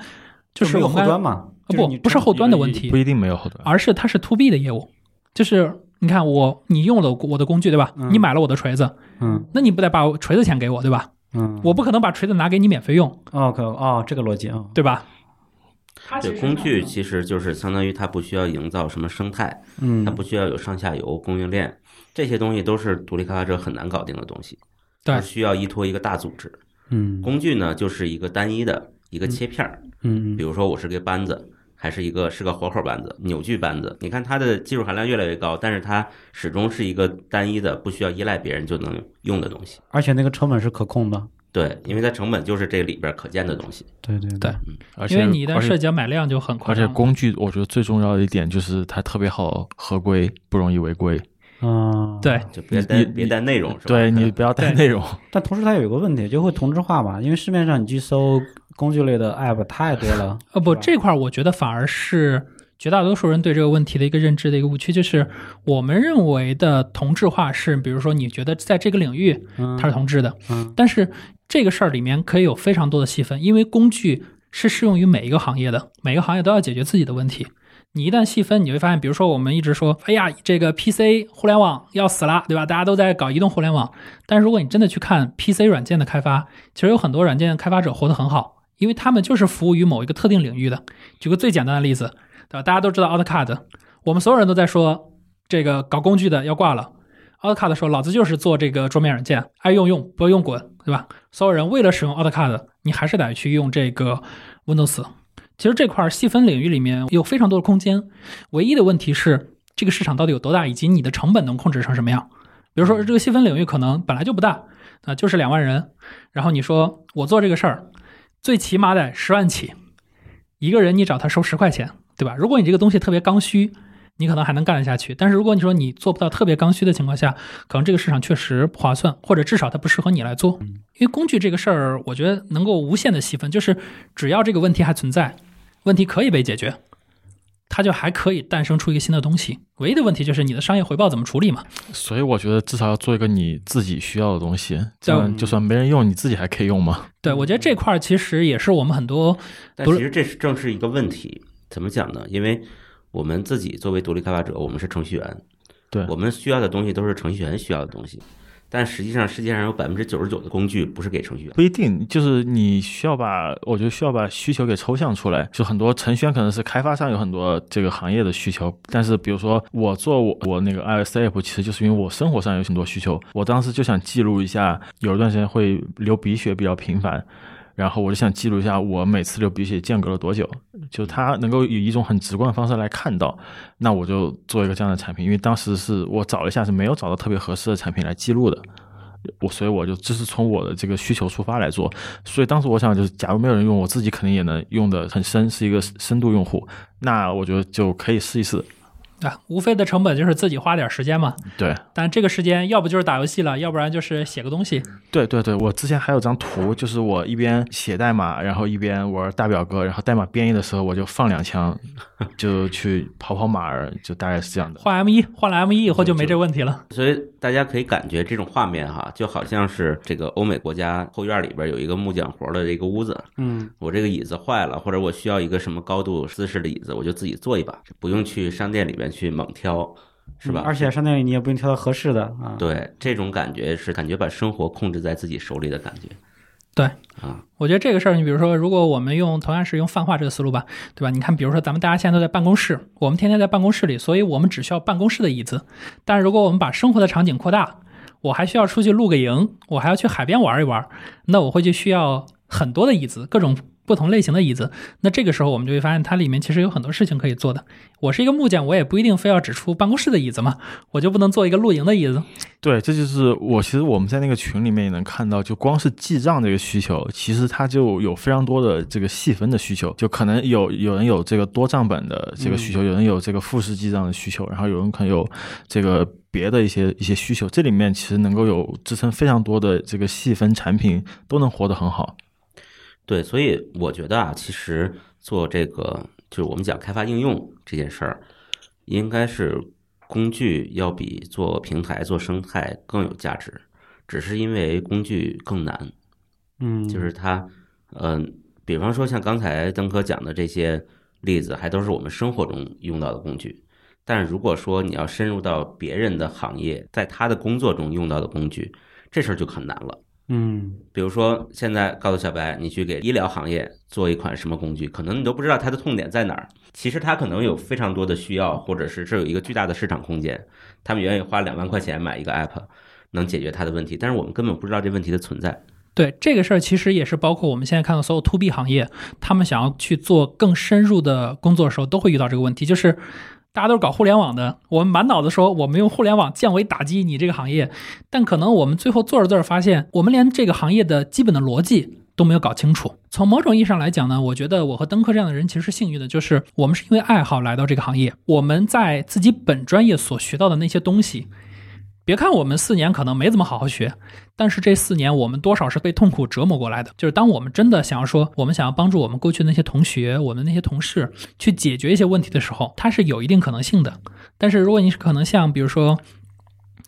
就是没有后端嘛，不不是后端的问题不一定没有后端。而是它是 to B 的业务，就是你看我你用了我的工具对吧？嗯你买了我的锤子，嗯那你不得把锤子钱给我对吧？嗯，我不可能把锤子拿给你免费用，OK 哦，这个逻辑啊，对吧？对，工具其实就是相当于它不需要营造什么生态，嗯。它不需要有上下游供应链，这些东西都是独立开发者很难搞定的东西，对。它需要依托一个大组织。嗯。工具呢，就是一个单一的一个切片儿，嗯比如说我是个扳子，还是一个是个活口扳子、扭矩扳子。你看它的技术含量越来越高，但是它始终是一个单一的，不需要依赖别人就能用的东西。而且那个成本是可控的。对，因为它成本就是这里边可见的东西。对对对而且因为你一旦而且涉及到买量就很快而且。工具，我觉得最重要的一点就是它特别好合规，不容易违规。嗯，对，就别带别带内容是吧？对你不要带内容，但同时它有一个问题，就会同质化嘛，因为市面上你去搜工具类的 app 太多了。呃不，这块儿我觉得反而是绝大多数人对这个问题的一个认知的一个误区，就是我们认为的同质化是，比如说你觉得在这个领域嗯它是同质的，嗯但是这个事儿里面可以有非常多的细分，因为工具是适用于每一个行业的，每个行业都要解决自己的问题。你一旦细分，你会发现，比如说我们一直说，哎呀，这个 PC 互联网要死了，对吧？大家都在搞移动互联网。但是如果你真的去看 PC 软件的开发，其实有很多软件开发者活得很好，因为他们就是服务于某一个特定领域的。举个最简单的例子，对吧？大家都知道 AutoCAD，我们所有人都在说这个搞工具的要挂了。AutoCAD 说，老子就是做这个桌面软件，爱用用，不用滚，对吧？所有人为了使用 AutoCAD，你还是得去用这个 Windows。其实这块细分领域里面有非常多的空间，唯一的问题是这个市场到底有多大，以及你的成本能控制成什么样。比如说这个细分领域可能本来就不大，啊、就是两万人，然后你说我做这个事儿，最起码得十万起，一个人你找他收十块钱，对吧？如果你这个东西特别刚需，你可能还能干得下去。但是如果你说你做不到特别刚需的情况下，可能这个市场确实不划算，或者至少它不适合你来做。因为工具这个事儿，我觉得能够无限的细分，就是只要这个问题还存在，问题可以被解决，它就还可以诞生出一个新的东西。唯一的问题就是你的商业回报怎么处理嘛。所以我觉得至少要做一个你自己需要的东西，这样嗯就算没人用，你自己还可以用嘛。对，我觉得这块儿其实也是我们很多但其实这是正是一个问题，怎么讲呢？因为我们自己作为独立开发者，我们是程序员，对我们需要的东西都是程序员需要的东西，但实际上世界上有百分之九十九的工具不是给程序员。不一定，就是你需要把，我觉得需要把需求给抽象出来。就很多程序员可能是开发商有很多这个行业的需求，但是比如说我做我我那个 iOS app，其实就是因为我生活上有很多需求，我当时就想记录一下，有一段时间会流鼻血比较频繁。然后我就想记录一下我每次流鼻血间隔了多久，就他能够以一种很直观的方式来看到，那我就做一个这样的产品。因为当时是我找了一下是没有找到特别合适的产品来记录的，我所以我就这是从我的这个需求出发来做。所以当时我想就是，假如没有人用，我自己肯定也能用的很深，是一个深度用户，那我觉得就可以试一试。啊，无非的成本就是自己花点时间嘛。对，但这个时间要不就是打游戏了，要不然就是写个东西。对对对，我之前还有张图，就是我一边写代码，然后一边玩大表哥，然后代码编译的时候我就放两枪，就去跑跑马儿，就大概是这样的。换 M 一，换了 M 一以后就没这问题了。所以大家可以感觉这种画面哈，就好像是这个欧美国家后院里边有一个木匠活的这个屋子，嗯，我这个椅子坏了，或者我需要一个什么高度姿势的椅子，我就自己做一把，不用去商店里边去猛挑，是吧？嗯而且商店里你也不用挑到合适的啊。对，这种感觉是感觉把生活控制在自己手里的感觉。对啊，我觉得这个事儿，你比如说，如果我们用同样是用泛化这个思路吧，对吧？你看，比如说咱们大家现在都在办公室，我们天天在办公室里，所以我们只需要办公室的椅子。但是如果我们把生活的场景扩大，我还需要出去露个营，我还要去海边玩一玩，那我会就需要很多的椅子，各种不同类型的椅子。那这个时候我们就会发现，它里面其实有很多事情可以做的。我是一个木匠，我也不一定非要只出办公室的椅子嘛，我就不能做一个露营的椅子。对，这就是我其实我们在那个群里面也能看到，就光是记账这个需求，其实它就有非常多的这个细分的需求，就可能有有人有这个多账本的这个需求，有人有这个复式记账的需求，然后有人可能有这个别的一些一些需求，这里面其实能够有支撑非常多的这个细分产品都能活得很好。对，所以我觉得啊，其实做这个就是我们讲开发应用这件事儿，应该是工具要比做平台、做生态更有价值，只是因为工具更难。嗯，就是它，嗯、比方说像刚才登科讲的这些例子，还都是我们生活中用到的工具。但是如果说你要深入到别人的行业，在他的工作中用到的工具，这事儿就很难了。嗯比如说，现在告诉小白，你去给医疗行业做一款什么工具，可能你都不知道它的痛点在哪儿。其实它可能有非常多的需要，或者是这有一个巨大的市场空间，他们愿意花两万块钱买一个 app，能解决他的问题，但是我们根本不知道这问题的存在。对这个事儿，其实也是包括我们现在看到所有 to B 行业，他们想要去做更深入的工作的时候，都会遇到这个问题，就是大家都是搞互联网的，我们满脑子说我们用互联网降维打击你这个行业，但可能我们最后做着做着发现，我们连这个行业的基本的逻辑。都没有搞清楚。从某种意义上来讲呢，我觉得我和登科这样的人其实是幸运的，就是我们是因为爱好来到这个行业，我们在自己本专业所学到的那些东西，别看我们四年可能没怎么好好学，但是这四年我们多少是被痛苦折磨过来的。就是当我们真的想要说，我们想要帮助我们过去那些同学、我们那些同事去解决一些问题的时候，它是有一定可能性的。但是如果你是可能像比如说。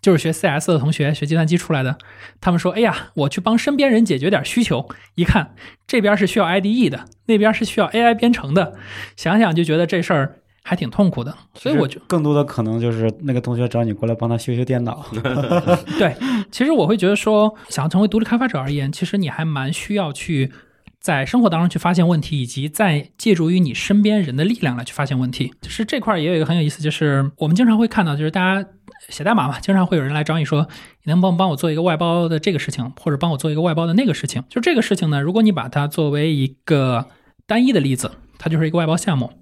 就是学 CS 的同学，学计算机出来的，他们说：“哎呀，我去帮身边人解决点需求。”一看这边是需要 IDE 的，那边是需要 AI 编程的，想想就觉得这事儿还挺痛苦的。所以我就更多的可能就是那个同学找你过来帮他修修电脑。对，其实我会觉得说，想要成为独立开发者而言，其实你还蛮需要去在生活当中去发现问题，以及在借助于你身边人的力量来去发现问题。就是这块儿也有一个很有意思，就是我们经常会看到，就是大家。写代码嘛，经常会有人来找你说，你能帮帮我做一个外包的这个事情，或者帮我做一个外包的那个事情。就这个事情呢，如果你把它作为一个单一的例子，它就是一个外包项目。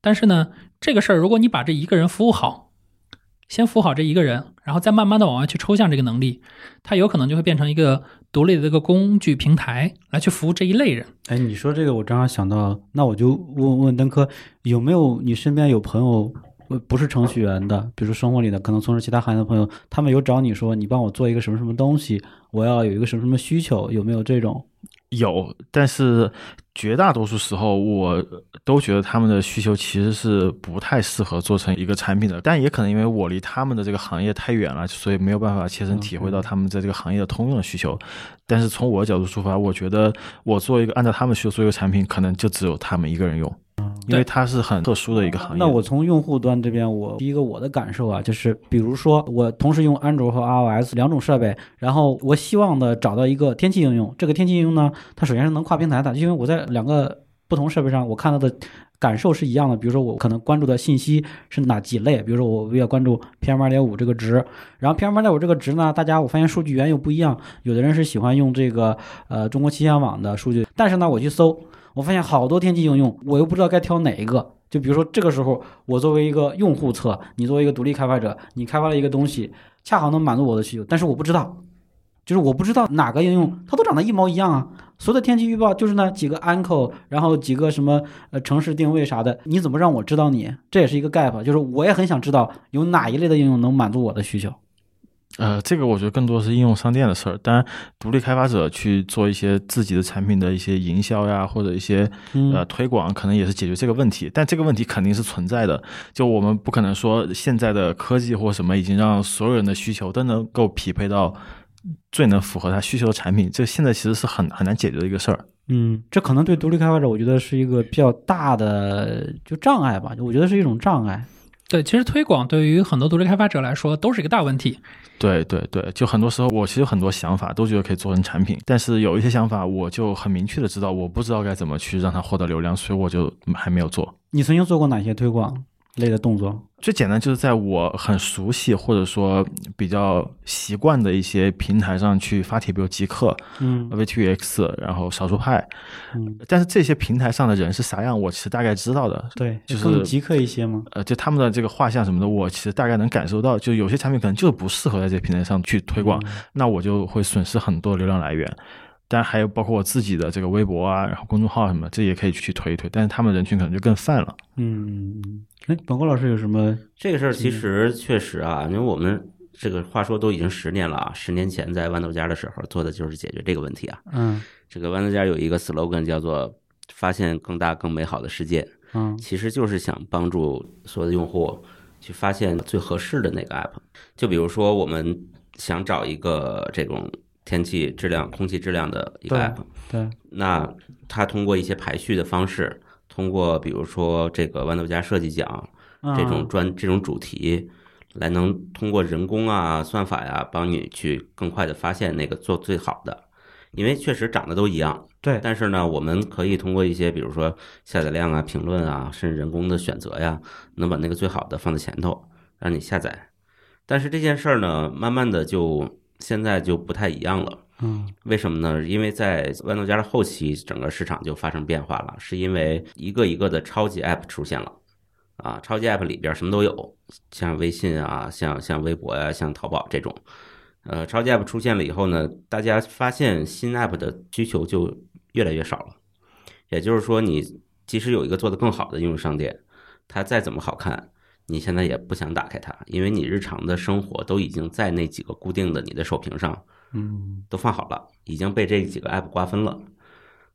但是呢，这个事儿如果你把这一个人服务好，先服务好这一个人，然后再慢慢的往外去抽象这个能力，它有可能就会变成一个独立的一个工具平台来去服务这一类人。哎，你说这个，我正好想到，那我就问问登科，有没有你身边有朋友？不不是程序员的，比如生活里的，可能从事其他行业的朋友，他们有找你说，你帮我做一个什么什么东西，我要有一个什么什么需求，有没有这种？有，但是绝大多数时候，我都觉得他们的需求其实是不太适合做成一个产品的。但也可能因为我离他们的这个行业太远了，所以没有办法切身体会到他们在这个行业的通用的需求。但是从我的角度出发，我觉得我做一个按照他们需求做一个产品，可能就只有他们一个人用。因为它是很特殊的一个行业。那我从用户端这边，我第一个我的感受啊，就是比如说我同时用安卓和 iOS 两种设备，然后我希望的找到一个天气应用。这个天气应用呢，它首先是能跨平台的，因为我在两个不同设备上，我看到的感受是一样的。比如说我可能关注的信息是哪几类，比如说我比较关注 PM 二点五这个值，然后 PM 二点五这个值呢，大家我发现数据源又不一样，有的人是喜欢用这个呃中国气象网的数据，但是呢，我去搜。我发现好多天气应用，我又不知道该挑哪一个。就比如说这个时候，我作为一个用户侧，你作为一个独立开发者，你开发了一个东西，恰好能满足我的需求，但是我不知道，就是我不知道哪个应用它都长得一模一样啊。所有的天气预报就是那几个 anchor，然后几个什么呃城市定位啥的，你怎么让我知道你？这也是一个 gap，就是我也很想知道有哪一类的应用能满足我的需求。呃，这个我觉得更多是应用商店的事儿。当然，独立开发者去做一些自己的产品的一些营销呀，或者一些呃推广，可能也是解决这个问题。但这个问题肯定是存在的。就我们不可能说现在的科技或什么已经让所有人的需求都能够匹配到最能符合他需求的产品。这现在其实是很很难解决的一个事儿。嗯，这可能对独立开发者，我觉得是一个比较大的就障碍吧。我觉得是一种障碍。对，其实推广对于很多独立开发者来说都是一个大问题。对对对，就很多时候我其实很多想法都觉得可以做成产品，但是有一些想法我就很明确的知道我不知道该怎么去让它获得流量，所以我就还没有做。你曾经做过哪些推广类的动作？最简单就是在我很熟悉或者说比较习惯的一些平台上去发帖，比如极客、嗯，V2X，然后少数派，嗯，但是这些平台上的人是啥样，我其实大概知道的。对，就是更极客一些吗？呃，就他们的这个画像什么的，我其实大概能感受到，就有些产品可能就是不适合在这些平台上去推广，那我就会损失很多流量来源。当然还有包括我自己的这个微博啊，然后公众号什么，这也可以去推一推，但是他们人群可能就更泛了。嗯，哎，本国老师有什么？这个事儿其实确实啊，因为我们这个话说都已经十年了啊，十年前在豌豆荚的时候做的就是解决这个问题啊。嗯这个豌豆荚有一个 slogan 叫做“发现更大更美好的世界”，嗯其实就是想帮助所有的用户去发现最合适的那个 app。就比如说，我们想找一个这种天气质量、空气质量的一个对 app，对，那它通过一些排序的方式，通过比如说这个豌豆荚设计奖这种专这种主题，来能通过人工啊、算法呀，帮你去更快的发现那个做最好的。因为确实长得都一样，对，但是呢，我们可以通过一些，比如说下载量啊、评论啊，甚至人工的选择呀，能把那个最好的放在前头，让你下载。但是这件事儿呢，慢慢的就现在就不太一样了。嗯为什么呢？因为在豌豆荚的后期，整个市场就发生变化了，是因为一个一个的超级 App 出现了。啊，超级 App 里边什么都有，像微信啊，像像微博呀、像淘宝这种。呃，超级 App 出现了以后呢，大家发现新 App 的需求就越来越少了。也就是说，你即使有一个做得更好的应用商店，它再怎么好看，你现在也不想打开它，因为你日常的生活都已经在那几个固定的你的手屏上嗯都放好了，已经被这几个 app 瓜分了。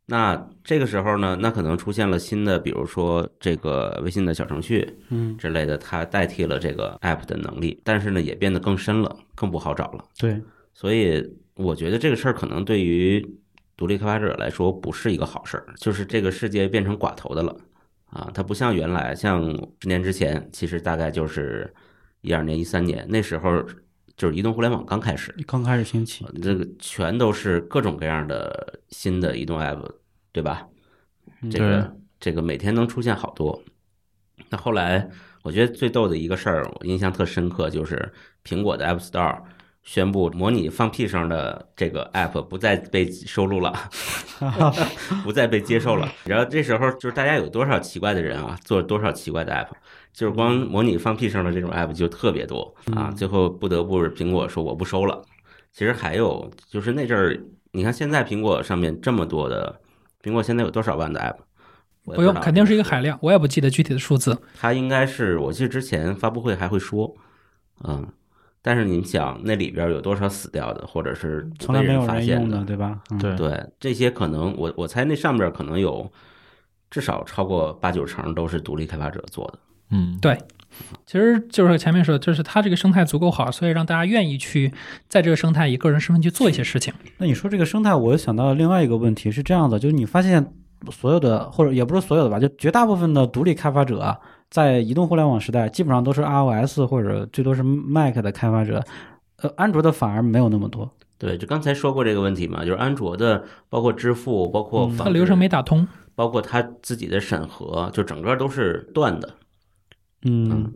那这个时候呢，那可能出现了新的，比如说这个微信的小程序嗯，之类的，它代替了这个 app 的能力，但是呢，也变得更深了，更不好找了。对，所以我觉得这个事儿可能对于独立开发者来说不是一个好事儿，就是这个世界变成寡头的了啊！它不像原来，像十年之前，其实大概就是一二年、一三年那时候，就是移动互联网刚开始，刚开始兴起，这个全都是各种各样的新的移动 app，对吧？这个这个每天能出现好多。那后来我觉得最逗的一个事儿，我印象特深刻，就是苹果的 App Store 宣布模拟放屁声的这个 app 不再被收录了，不再被接受了。然后这时候就是大家有多少奇怪的人啊，做了多少奇怪的 app，就是光模拟放屁声的这种 app 就特别多啊。最后不得不苹果说我不收了。其实还有就是那阵儿，你看现在苹果上面这么多的，苹果现在有多少万的 app？不用，肯定是一个海量，我也不记得具体的数字。它应该是，我记得之前发布会还会说，嗯，但是你想那里边有多少死掉的，或者是从来没有发现人用的，对吧？嗯对对这些可能我我猜那上面可能有至少超过八九成都是独立开发者做的。嗯，对，其实就是前面说的，就是它这个生态足够好，所以让大家愿意去在这个生态以个人身份去做一些事情。那你说这个生态，我又想到了另外一个问题，是这样的，就是你发现所有的，或者也不是所有的吧，就绝大部分的独立开发者啊，在移动互联网时代，基本上都是 iOS 或者最多是 Mac 的开发者，呃，安卓的反而没有那么多。对，就刚才说过这个问题嘛，就是安卓的，包括支付，包括嗯它流程没打通，包括它自己的审核，就整个都是断的。嗯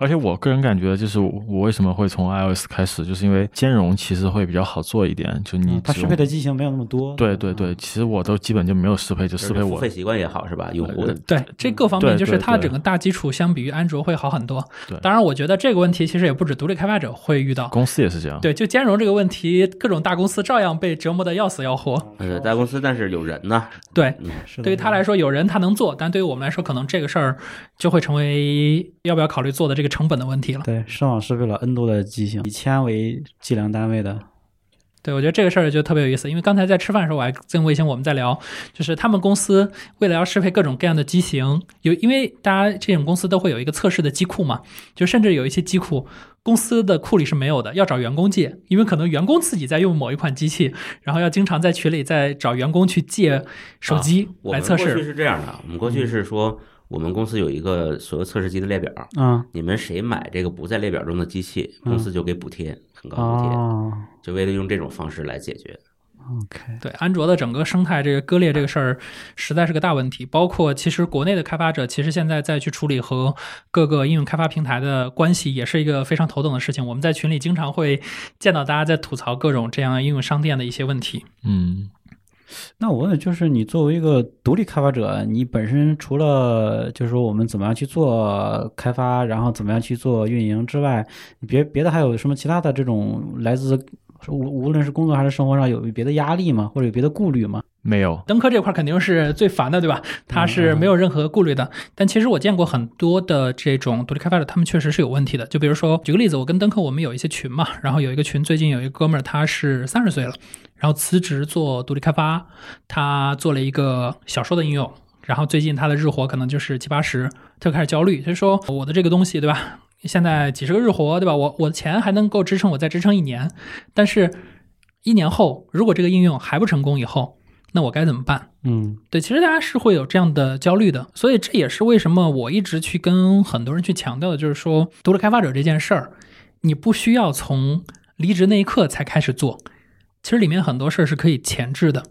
而且我个人感觉，就是我我为什么会从 iOS 开始，就是因为兼容其实会比较好做一点，就你嗯它适配的机型没有那么多。对对对，其实我都基本就没有适配，就适配我付费习惯也好是吧？用户的对这各方面，就是它整个大基础相比于安卓会好很多对。当然，我觉得这个问题其实也不止独立开发者会遇到。公司也是这样。对，就兼容这个问题，各种大公司照样被折磨的要死要活。呃大公司，但是有人呢，对，是对于他来说，有人他能做，但对于我们来说，可能这个事儿就会成为要不要考虑做的这个成本的问题了。对，上网是为了 N 多的机型，以千为计量单位的。对，我觉得这个事儿就特别有意思，因为刚才在吃饭的时候，我还跟卫星我们在聊，就是他们公司为了要适配各种各样的机型，有因为大家这种公司都会有一个测试的机库嘛，就甚至有一些机库公司的库里是没有的，要找员工借，因为可能员工自己在用某一款机器，然后要经常在群里再找员工去借手机来测们过去。是这样的，我们过去是说，我们公司有一个所有测试机的列表，嗯你们谁买这个不在列表中的机器，公司就给补贴，很高补贴，哦就为了用这种方式来解决。，OK，对安卓的整个生态这个割裂这个事儿，实在是个大问题。包括其实国内的开发者，其实现在再去处理和各个应用开发平台的关系，也是一个非常头疼的事情。我们在群里经常会见到大家在吐槽各种这样应用商店的一些问题。嗯，那我问的就是，你作为一个独立开发者，你本身除了就是说我们怎么样去做开发，然后怎么样去做运营之外，别别的还有什么其他的这种来自无无论是工作还是生活上有别的压力吗？或者有别的顾虑吗？没有。登科这块肯定是最烦的，对吧？他是没有任何顾虑的。但其实我见过很多的这种独立开发者，他们确实是有问题的。就比如说，举个例子，我跟登科我们有一些群嘛，然后有一个群，最近有一个哥们儿，他是三十岁了，然后辞职做独立开发，他做了一个小说的应用。然后最近他的日活可能就是七八十，他就开始焦虑，他就说我的这个东西，对吧？现在几十个日活，对吧？我我的钱还能够支撑我再支撑一年，但是一年后如果这个应用还不成功以后，那我该怎么办？嗯对，其实大家是会有这样的焦虑的，所以这也是为什么我一直去跟很多人去强调的，就是说，独立开发者这件事儿，你不需要从离职那一刻才开始做，其实里面很多事儿是可以前置的，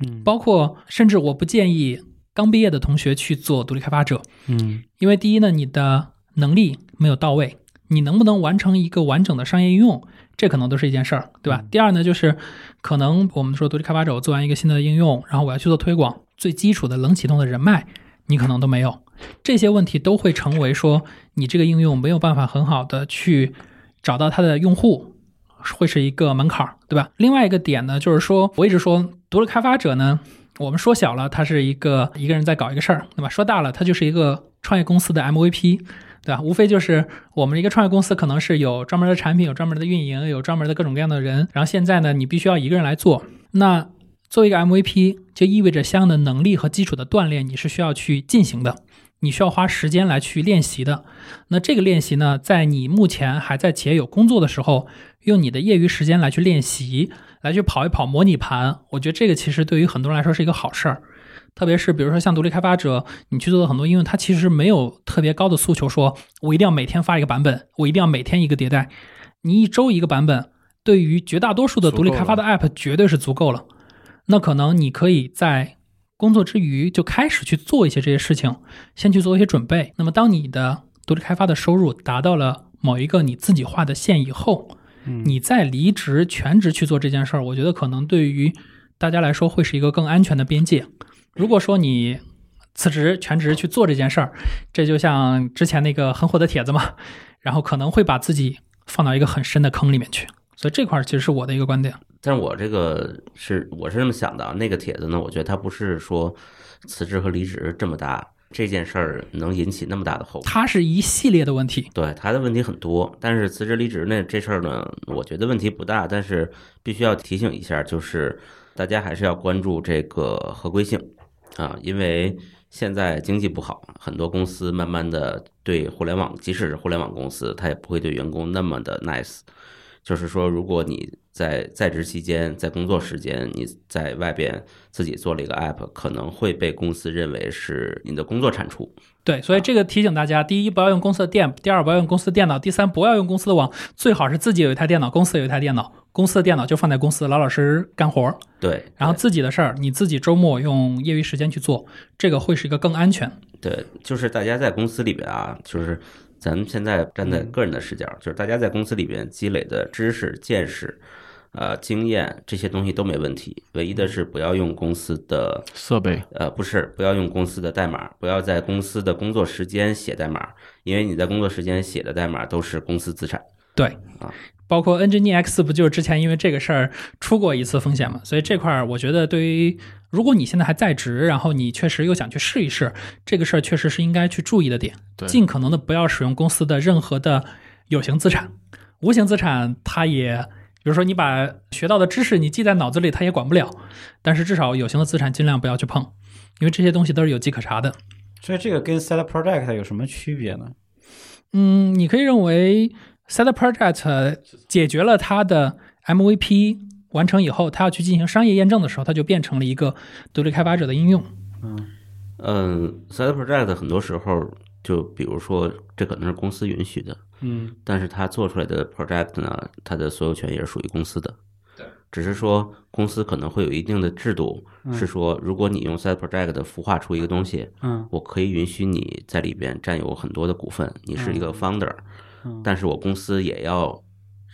嗯。包括甚至我不建议刚毕业的同学去做独立开发者，嗯。因为第一呢，你的能力没有到位，你能不能完成一个完整的商业应用，这可能都是一件事儿，对吧？第二呢，就是可能我们说独立开发者我做完一个新的应用，然后我要去做推广，最基础的冷启动的人脉，你可能都没有，这些问题都会成为说你这个应用没有办法很好的去找到它的用户。会是一个门槛儿，对吧？另外一个点呢，就是说，我一直说，独立开发者呢，我们说小了，他是一个一个人在搞一个事儿，对吧？说大了，他就是一个创业公司的 MVP，对吧？无非就是我们一个创业公司可能是有专门的产品，有专门的运营，有专门的各种各样的人，然后现在呢，你必须要一个人来做。那作为一个 MVP，就意味着相应的能力和基础的锻炼，你是需要去进行的，你需要花时间来去练习的。那这个练习呢，在你目前还在企业有工作的时候，用你的业余时间来去练习，来去跑一跑模拟盘，我觉得这个其实对于很多人来说是一个好事儿。特别是比如说像独立开发者，你去做的很多应用，它其实没有特别高的诉求，说我一定要每天发一个版本，我一定要每天一个迭代。你一周一个版本，对于绝大多数的独立开发的 App 绝对是足够了。那可能你可以在工作之余就开始去做一些这些事情，先去做一些准备。那么当你的独立开发的收入达到了某一个你自己画的线以后，嗯你再离职全职去做这件事儿，我觉得可能对于大家来说会是一个更安全的边界。如果说你辞职全职去做这件事儿，这就像之前那个很火的帖子嘛，然后可能会把自己放到一个很深的坑里面去。所以这块儿其实是我的一个观点。但是我这个是我是这么想的啊，那个帖子呢，我觉得它不是说辞职和离职这么大这件事儿能引起那么大的后果。它是一系列的问题。对他的问题很多，但是辞职离职呢这事儿呢，我觉得问题不大，但是必须要提醒一下，就是大家还是要关注这个合规性啊，因为现在经济不好，很多公司慢慢的对互联网，即使是互联网公司，它也不会对员工那么的 nice。就是说，如果你在在职期间，在工作时间，你在外边自己做了一个 app，可能会被公司认为是你的工作产出。对，所以这个提醒大家：第一，不要用公司的电；第二，不要用公司的电脑；第三，不要用公司的网。最好是自己有一台电脑，公司有一台电脑，公司的电脑就放在公司，老老实实干活。对，然后自己的事儿，你自己周末用业余时间去做，这个会是一个更安全。对，就是大家在公司里边啊，就是咱们现在站在个人的视角，就是大家在公司里边积累的知识、见识、呃经验这些东西都没问题，唯一的是不要用公司的设备，呃不是不要用公司的代码，不要在公司的工作时间写代码，因为你在工作时间写的代码都是公司资产。对啊，包括 Nginx X 不就是之前因为这个事儿出过一次风险嘛？所以这块儿我觉得对于如果你现在还在职，然后你确实又想去试一试这个事儿，确实是应该去注意的点，对尽可能的不要使用公司的任何的有形资产，无形资产它也。比如说，你把学到的知识你记在脑子里，它也管不了。但是至少有形的资产尽量不要去碰，因为这些东西都是有迹可查的。所以这个跟 side project 有什么区别呢？嗯，你可以认为 Side Project 解决了它的 MVP 完成以后，它要去进行商业验证的时候，它就变成了一个独立开发者的应用。嗯。嗯，side project 很多时候就比如说这可能是公司允许的，嗯。但是它做出来的 project 呢，它的所有权也是属于公司的。对，只是说公司可能会有一定的制度，是说如果你用 side project 孵化出一个东西，嗯。我可以允许你在里边占有很多的股份，你是一个 founder，嗯但是我公司也要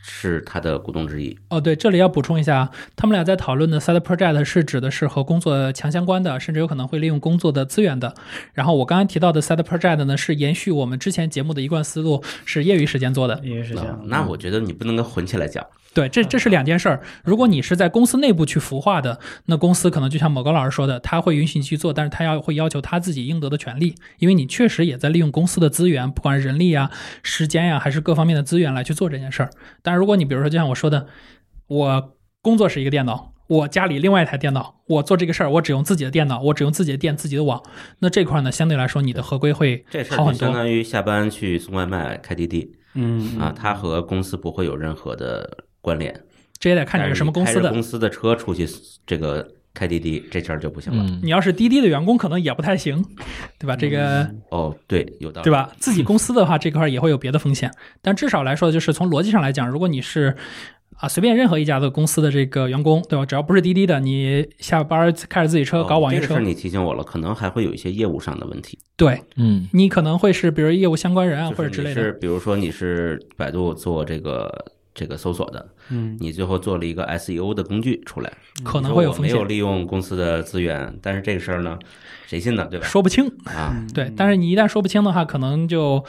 是他的股东之一。哦，对，这里要补充一下，他们俩在讨论的 Side Project 是指的是和工作强相关的，甚至有可能会利用工作的资源的。然后我刚刚提到的 Side Project 呢，是延续我们之前节目的一贯思路，是业余时间做的。那也是这样。那我觉得你不能跟混起来讲。对，这这是两件事儿。如果你是在公司内部去孵化的，那公司可能就像某高老师说的，他会允许你去做，但是他要会要求他自己应得的权利，因为你确实也在利用公司的资源，不管是人力啊、时间呀，还是各方面的资源来去做这件事儿。但是如果你比如说，就像我说的，我工作是一个电脑，我家里另外一台电脑，我做这个事儿，我只用自己的电脑，我只用自己的电、自己的网，那这块呢，相对来说你的合规会好很多。就相当于下班去送外卖、开滴滴嗯啊，它和公司不会有任何的关联。这也得看你是什么公司的。公司的车出去这个开滴滴，这事儿就不行了。嗯，你要是滴滴的员工，可能也不太行，对吧？这个。哦，对，有道理，对？吧？自己公司的话，这块儿也会有别的风险，但至少来说，就是从逻辑上来讲，如果你是啊，随便任何一家的公司的这个员工，对吧？只要不是滴滴的，你下班开着自己车搞网约车哦这个事，你提醒我了，可能还会有一些业务上的问题，对嗯你可能会是比如业务相关人啊或者之类的，比如说你是百度做这个这个搜索的，嗯你最后做了一个 SEO 的工具出来，可能你说我没有会有风险，利用公司的资源，但是这个事儿呢，谁信呢？对吧？说不清。啊，对，但是你一旦说不清的话，可能就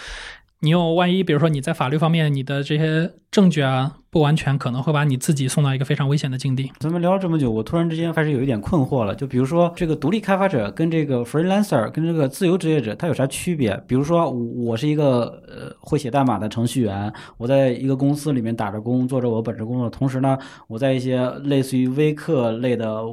你有万一，比如说你在法律方面你的这些证据啊不完全，可能会把你自己送到一个非常危险的境地。咱们聊了这么久，我突然之间开始有一点困惑了。就比如说，这个独立开发者跟这个 freelancer 跟这个自由职业者，它有啥区别？比如说，我是一个呃会写代码的程序员，我在一个公司里面打着工，做着我本职工作，同时呢，我在一些类似于微课类的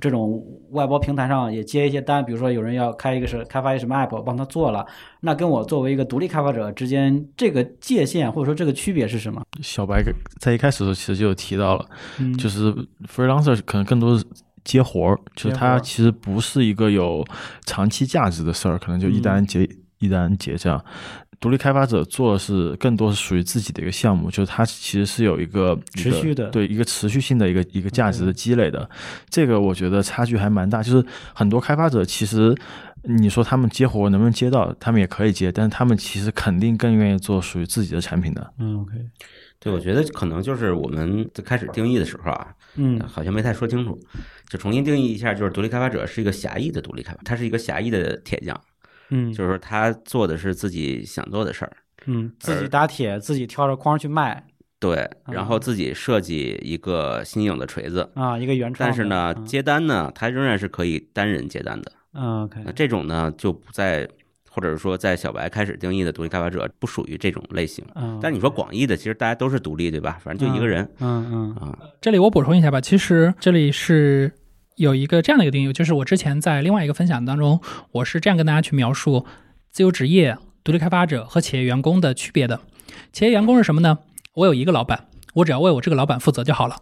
这种外包平台上也接一些单，比如说有人要开一个是开发一个什么 app，帮他做了，那跟我作为一个独立开发者之间这个界限或者说这个区别是什么？小白给在一开始的时候其实就有提到了，嗯就是 freelancer 可能更多是接活儿，就是它其实不是一个有长期价值的事儿，可能就一单接、一单结这样。独立开发者做的是更多是属于自己的一个项目，就是它其实是有一个一个持续的对一个持续性的一个一个价值的积累的。这个我觉得差距还蛮大，就是很多开发者其实。你说他们接活能不能接到？他们也可以接，但是他们其实肯定更愿意做属于自己的产品的。嗯，OK，对，我觉得可能就是我们在开始定义的时候啊，嗯好像没太说清楚，就重新定义一下，就是独立开发者是一个狭义的独立开发，他是一个狭义的铁匠，嗯，就是说他做的是自己想做的事儿，嗯，自己打铁，自己挑着筐去卖对，然后自己设计一个新颖的锤子。啊，一个原创。但是呢，嗯接单呢，他仍然是可以单人接单的。嗯，OK，那这种呢，就不在，或者是说在小白开始定义的独立开发者不属于这种类型。嗯，但你说广义的，其实大家都是独立，对吧？反正就一个人嗯嗯啊。这里我补充一下吧，其实这里是有一个这样的一个定义，就是我之前在另外一个分享当中，我是这样跟大家去描述自由职业、独立开发者和企业员工的区别的。企业员工是什么呢？我有一个老板，我只要为我这个老板负责就好了。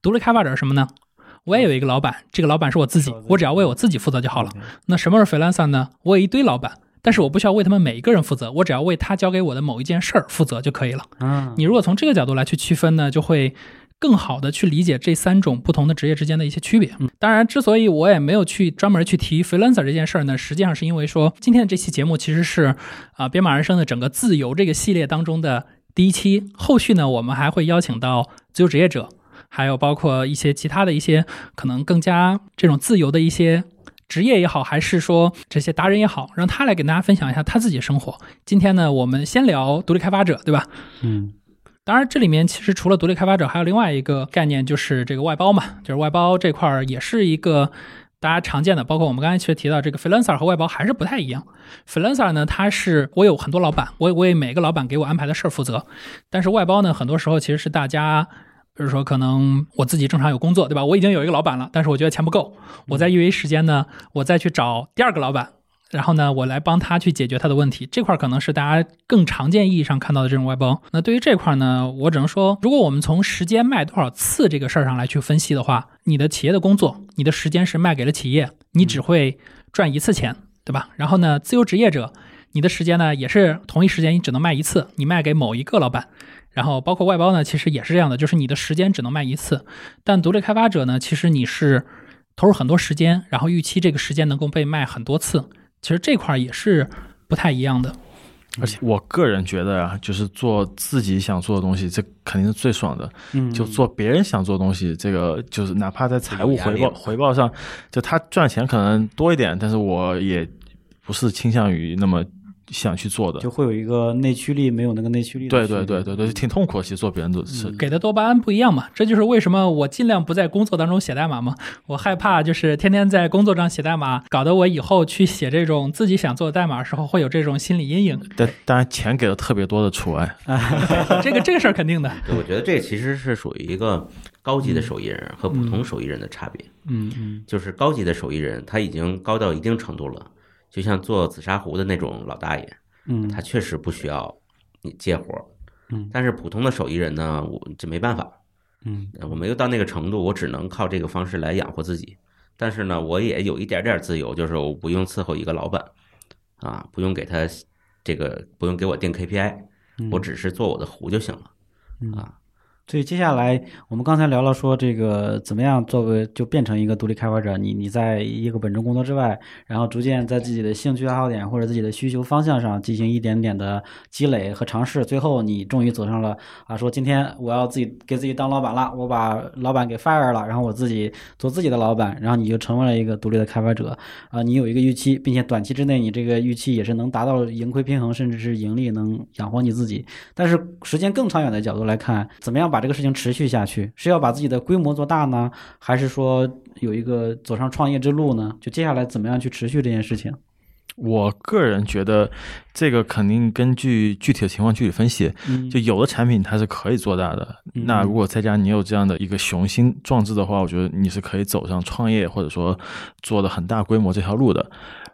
独立开发者是什么呢？我也有一个老板，这个老板是我自己，我只要为我自己负责就好了。那什么是 freelancer 呢？我有一堆老板，但是我不需要为他们每一个人负责，我只要为他交给我的某一件事儿负责就可以了。嗯，你如果从这个角度来去区分呢，就会更好的去理解这三种不同的职业之间的一些区别。嗯当然，之所以我也没有去专门去提 freelancer 这件事儿呢，实际上是因为说今天的这期节目其实是啊、编码人生的整个自由这个系列当中的第一期。后续呢，我们还会邀请到自由职业者，还有包括一些其他的一些可能更加这种自由的一些。职业也好，还是说这些达人也好，让他来给大家分享一下他自己的生活。今天呢，我们先聊独立开发者，对吧？嗯当然，这里面其实除了独立开发者，还有另外一个概念，就是这个外包嘛，就是外包这块儿也是一个大家常见的，包括我们刚才其实提到这个 freelancer 和外包还是不太一样。freelancer 呢，它是我有很多老板，我为每个老板给我安排的事儿负责，但是外包呢，很多时候其实是大家。比如说，可能我自己正常有工作，对吧？我已经有一个老板了，但是我觉得钱不够，我在业余时间呢，我再去找第二个老板，然后呢，我来帮他去解决他的问题，这块可能是大家更常见意义上看到的这种外包。那对于这块呢，我只能说，如果我们从时间卖多少次这个事儿上来去分析的话，你的企业的工作，你的时间是卖给了企业，你只会赚一次钱，对吧？然后呢，自由职业者，你的时间呢也是同一时间你只能卖一次，你卖给某一个老板。然后包括外包呢，其实也是这样的，就是你的时间只能卖一次。但独立开发者呢，其实你是投入很多时间，然后预期这个时间能够被卖很多次。其实这块儿也是不太一样的。而且我个人觉得啊，就是做自己想做的东西，这肯定是最爽的。嗯，就做别人想做的东西，这个就是哪怕在财务回报回报上，就他赚钱可能多一点，但是我也不是倾向于那么想去做的就。会有一个内驱力，没有那个内驱力对。对对对对，挺痛苦的。其实做别人的事，给的多巴胺不一样嘛，这就是为什么我尽量不在工作当中写代码嘛。我害怕就是天天在工作上写代码，搞得我以后去写这种自己想做的代码的时候会有这种心理阴影。但当然钱给的特别多的除外。这个这个事儿肯定的。对，我觉得这其实是属于一个高级的手艺人和普通手艺人的差别。嗯嗯就是高级的手艺人，他已经高到一定程度了，就像做紫砂壶的那种老大爷，嗯，他确实不需要你接活儿。嗯但是普通的手艺人呢，我这没办法，嗯我没有到那个程度，我只能靠这个方式来养活自己。但是呢，我也有一点点自由，就是我不用伺候一个老板，啊，不用给他这个，不用给我定 KPI，嗯我只是做我的壶就行了嗯啊。所以接下来我们刚才聊了说这个怎么样作为就变成一个独立开发者，你你在一个本职工作之外，然后逐渐在自己的兴趣爱好点或者自己的需求方向上进行一点点的积累和尝试，最后你终于走上了啊，说今天我要自己给自己当老板了，我把老板给 fire 了，然后我自己做自己的老板，然后你就成为了一个独立的开发者啊，你有一个预期，并且短期之内你这个预期也是能达到盈亏平衡，甚至是盈利，能养活你自己。但是时间更长远的角度来看，怎么样把这个事情持续下去？是要把自己的规模做大呢，还是说有一个走上创业之路呢？就接下来怎么样去持续这件事情？我个人觉得，这个肯定根据具体的情况具体分析。嗯就有的产品它是可以做大的，嗯那如果再加上你有这样的一个雄心壮志的话，我觉得你是可以走上创业或者说做的很大规模这条路的。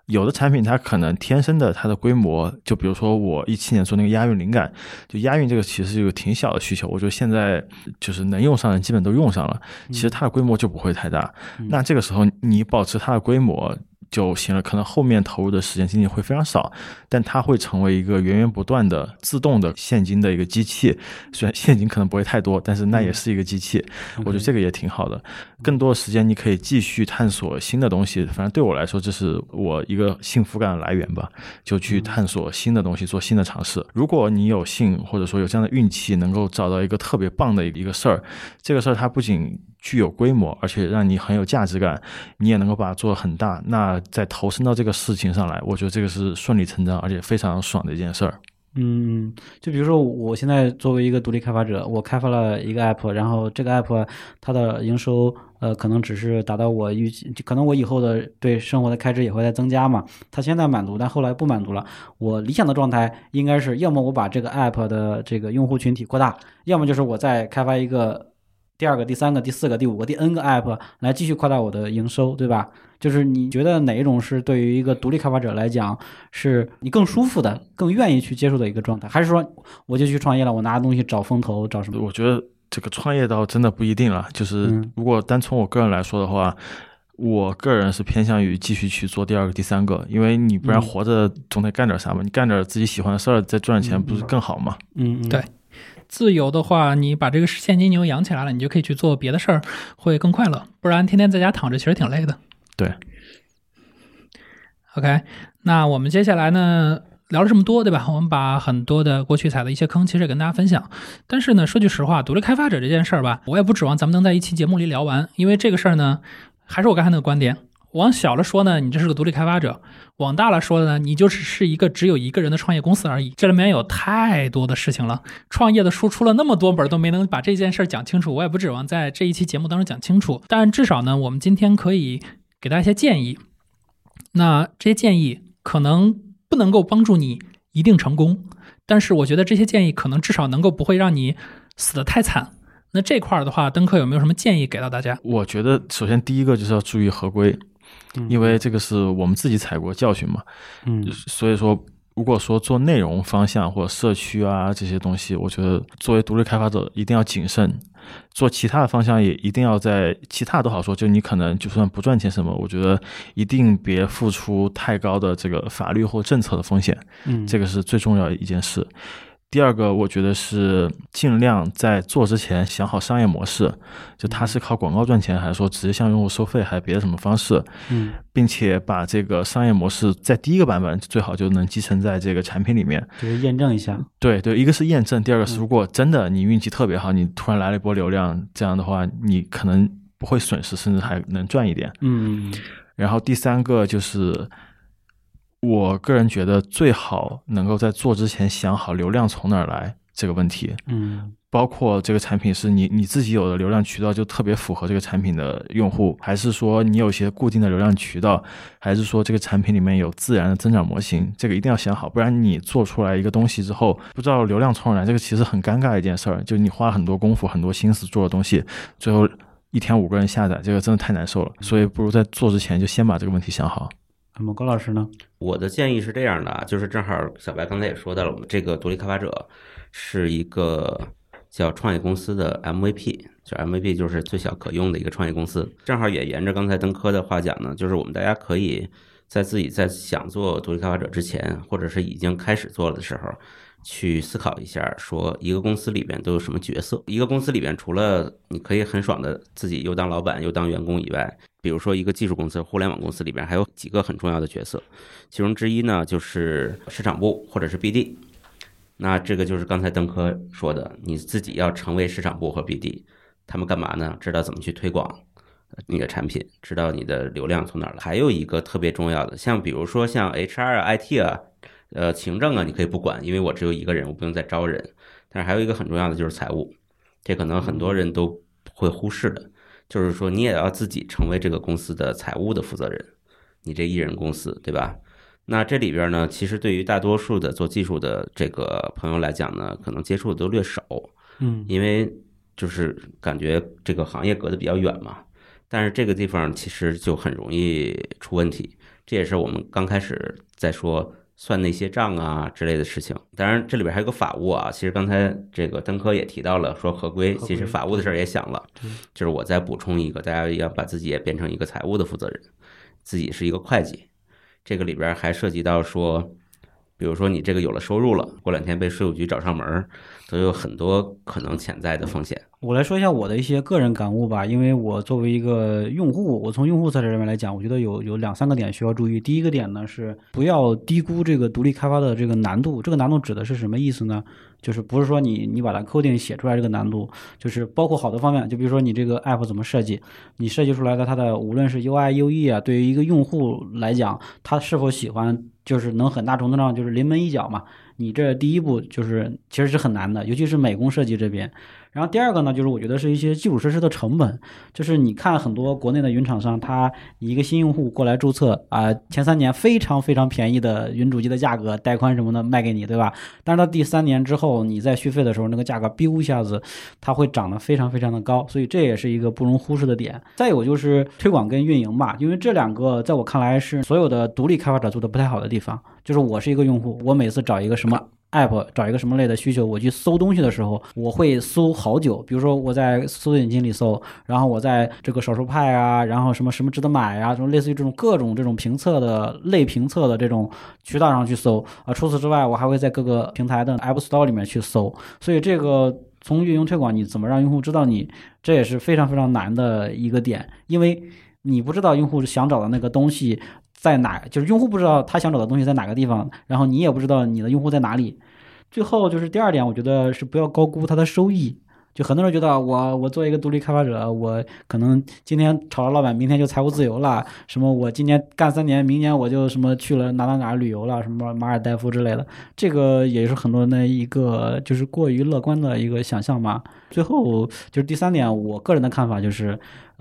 有的产品它可能天生的它的规模，就比如说我一七年做那个押韵灵感，就押韵这个其实是一个挺小的需求，我觉得现在就是能用上的基本都用上了，其实它的规模就不会太大。那这个时候你保持它的规模。就行了，可能后面投入的时间精力会非常少，但它会成为一个源源不断的自动的现金的一个机器。虽然现金可能不会太多，但是那也是一个机器。我觉得这个也挺好的。更多的时间你可以继续探索新的东西。反正对我来说，这是我一个幸福感的来源吧。就去探索新的东西，做新的尝试。如果你有幸或者说有这样的运气，能够找到一个特别棒的一个事儿，这个事儿它不仅具有规模，而且让你很有价值感，你也能够把它做得很大。那在投身到这个事情上来，我觉得这个是顺理成章，而且非常爽的一件事儿。嗯，就比如说我现在作为一个独立开发者，我开发了一个 app，然后这个 app 它的营收呃可能只是达到我预期，可能我以后的对生活的开支也会在增加嘛。它现在满足，但后来不满足了。我理想的状态应该是要么我把这个 app 的这个用户群体扩大，要么就是我再开发一个第二个、第三个、第四个、第五个、第 n 个 app 来继续扩大我的营收，对吧？就是你觉得哪一种是对于一个独立开发者来讲，是你更舒服的、更愿意去接受的一个状态，还是说我就去创业了，我拿东西找风投，找什么？我觉得这个创业倒真的不一定了。就是嗯如果单从我个人来说的话，我个人是偏向于继续去做第二个、第三个，因为你不然嗯活着总得干点啥嘛。你干点自己喜欢的事儿，再赚钱，不是更好吗？嗯，嗯对自由的话，你把这个现金牛养起来了，你就可以去做别的事儿，会更快乐。不然天天在家躺着，其实挺累的。对。OK，那我们接下来呢，聊了这么多，对吧？我们把很多的过去踩的一些坑，其实也跟大家分享。但是呢，说句实话，独立开发者这件事儿吧，我也不指望咱们能在一期节目里聊完，因为这个事儿呢，还是我刚才那个观点。往小了说呢，你这是个独立开发者；往大了说呢，你就只是一个只有一个人的创业公司而已。这里面有太多的事情了，创业的书出了那么多本，都没能把这件事儿讲清楚。我也不指望在这一期节目当中讲清楚，但至少呢，我们今天可以给大家一些建议。那这些建议可能不能够帮助你一定成功，但是我觉得这些建议可能至少能够不会让你死得太惨。那这块儿的话，登科有没有什么建议给到大家？我觉得首先第一个就是要注意合规，因为这个是我们自己踩过教训嘛。嗯所以说，如果说做内容方向或者社区啊这些东西，我觉得作为独立开发者一定要谨慎。做其他的方向也一定要在其他都好说，就你可能就算不赚钱什么，我觉得一定别付出太高的这个法律或政策的风险，嗯，这个是最重要的一件事。第二个，我觉得是尽量在做之前想好商业模式，就它是靠广告赚钱，还是说直接向用户收费，还是别的什么方式，嗯并且把这个商业模式在第一个版本最好就能集成在这个产品里面。就是验证一下。对对，一个是验证，第二个是如果真的你运气特别好，你突然来了一波流量，这样的话你可能不会损失，甚至还能赚一点。嗯然后第三个就是，我个人觉得最好能够在做之前想好流量从哪儿来这个问题，嗯。包括这个产品是你你自己有的流量渠道就特别符合这个产品的用户，还是说你有一些固定的流量渠道，还是说这个产品里面有自然的增长模型，这个一定要想好，不然你做出来一个东西之后，不知道流量从哪儿来，这个其实很尴尬的一件事儿，就你花了很多功夫、很多心思做的东西，最后一天五个人下载，这个真的太难受了，所以不如在做之前就先把这个问题想好。那么高老师呢？我的建议是这样的啊，就是正好小白刚才也说到了，我们这个独立开发者是一个叫创业公司的 MVP，就 MVP 就是最小可用的一个创业公司。正好也沿着刚才登科的话讲呢，就是我们大家可以在自己在想做独立开发者之前，或者是已经开始做了的时候，去思考一下，说一个公司里边都有什么角色？一个公司里边除了你可以很爽的自己又当老板又当员工以外，比如说一个技术公司、互联网公司里边还有几个很重要的角色，其中之一呢就是市场部或者是 BD。那这个就是刚才邓科说的，你自己要成为市场部和 BD，他们干嘛呢？知道怎么去推广你的产品，知道你的流量从哪儿来。还有一个特别重要的，像比如说像 HR、IT 啊。呃，行政啊，你可以不管，因为我只有一个人，我不用再招人。但是还有一个很重要的就是财务，这可能很多人都会忽视的，就是说你也要自己成为这个公司的财务的负责人，你这一人公司，对吧？那这里边呢，其实对于大多数的做技术的这个朋友来讲呢，可能接触的都略少，嗯因为就是感觉这个行业隔得比较远嘛。但是这个地方其实就很容易出问题，这也是我们刚开始在说。算那些账啊之类的事情，当然这里边还有个法务啊。其实刚才这个登科也提到了，说合规，其实法务的事儿也想了，就是我再补充一个，大家要把自己也变成一个财务的负责人，自己是一个会计。这个里边还涉及到说，比如说你这个有了收入了，过两天被税务局找上门，都有很多可能潜在的风险。我来说一下我的一些个人感悟吧，因为我作为一个用户，我从用户侧这边来讲，我觉得有有两三个点需要注意。第一个点呢是不要低估这个独立开发的这个难度。这个难度指的是什么意思呢？就是不是说你你把它 coding 写出来这个难度，就是包括好多方面，就比如说你这个 app 怎么设计，你设计出来的它的无论是 UI、UE 啊，对于一个用户来讲，他是否喜欢，就是能很大程度上就是临门一脚嘛。你这第一步就是其实是很难的，尤其是美工设计这边。然后第二个呢，就是我觉得是一些基础设施的成本，就是你看很多国内的云厂商，他一个新用户过来注册啊、前三年非常非常便宜的云主机的价格，带宽什么的卖给你，对吧？但是到第三年之后，你在续费的时候，那个价格 biu 一下子，它会涨得非常非常的高，所以这也是一个不容忽视的点。再有就是推广跟运营吧，因为这两个在我看来是所有的独立开发者做的不太好的地方。就是我是一个用户，我每次找一个什么 app，找一个什么类的需求，我去搜东西的时候，我会搜好久。比如说我在搜索引擎里搜，然后我在这个少数派啊，然后什么什么值得买啊，什么类似于这种各种这种评测的类评测的这种渠道上去搜啊。除此之外，我还会在各个平台的 App Store 里面去搜。所以这个从运营推广，你怎么让用户知道你，这也是非常非常难的一个点，因为你不知道用户想找的那个东西。在哪？就是用户不知道他想找的东西在哪个地方，然后你也不知道你的用户在哪里。最后就是第二点，我觉得是不要高估它的收益。就很多人觉得我我作为一个独立开发者，我可能今天炒了老板，明天就财务自由了。什么我今年干三年，明年我就什么去了哪哪哪旅游了，什么马尔代夫之类的。这个也是很多人的一个就是过于乐观的一个想象嘛。最后就是第三点，我个人的看法就是，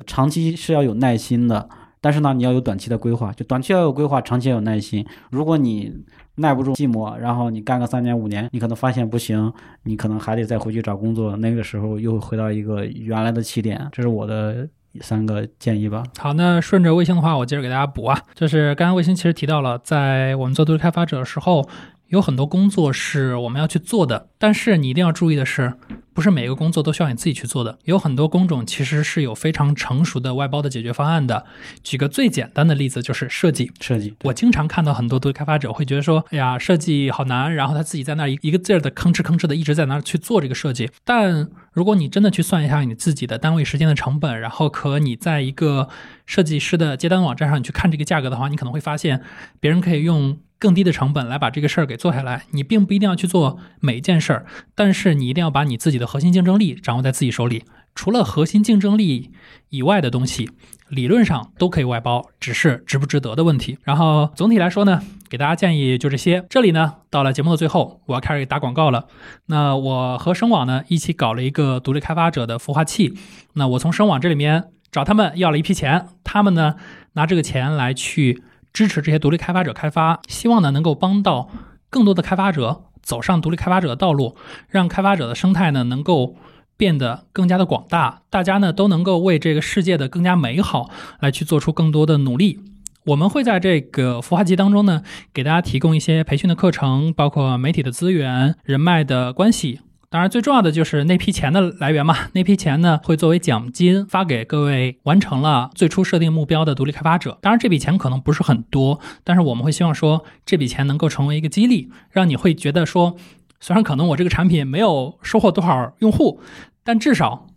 长期是要有耐心的。但是呢，你要有短期的规划，就短期要有规划，长期要有耐心。如果你耐不住寂寞，然后你干个三年五年，你可能发现不行，你可能还得再回去找工作，那个时候又回到一个原来的起点。这是我的三个建议吧。好，那顺着卫星的话，我接着给大家补啊，就是刚刚卫星其实提到了，在我们做独立开发者的时候，有很多工作是我们要去做的，但是你一定要注意的是。不是每个工作都需要你自己去做的，有很多工种其实是有非常成熟的外包的解决方案的。举个最简单的例子，就是设计。设计，我经常看到很多独立开发者会觉得说：“哎呀，设计好难。”然后他自己在那儿一一个劲儿的吭哧吭哧的一直在那儿去做这个设计。但如果你真的去算一下你自己的单位时间的成本，然后和你在一个设计师的接单网站上你去看这个价格的话，你可能会发现别人可以用。更低的成本来把这个事儿给做下来，你并不一定要去做每一件事儿，但是你一定要把你自己的核心竞争力掌握在自己手里。除了核心竞争力以外的东西，理论上都可以外包，只是值不值得的问题。然后总体来说呢，给大家建议就这些。这里呢，到了节目的最后，我要开始打广告了。那我和声网呢一起搞了一个独立开发者的孵化器。那我从声网这里面找他们要了一批钱，他们呢拿这个钱来去。支持这些独立开发者开发，希望呢能够帮到更多的开发者走上独立开发者的道路，让开发者的生态呢能够变得更加的广大，大家呢都能够为这个世界的更加美好来去做出更多的努力。我们会在这个孵化器当中呢，给大家提供一些培训的课程，包括媒体的资源、人脉的关系。当然，最重要的就是那批钱的来源嘛。那批钱呢，会作为奖金发给各位完成了最初设定目标的独立开发者。当然，这笔钱可能不是很多，但是我们会希望说，这笔钱能够成为一个激励，让你会觉得说，虽然可能我这个产品没有收获多少用户，但至少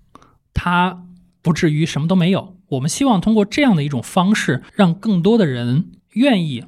它不至于什么都没有。我们希望通过这样的一种方式，让更多的人愿意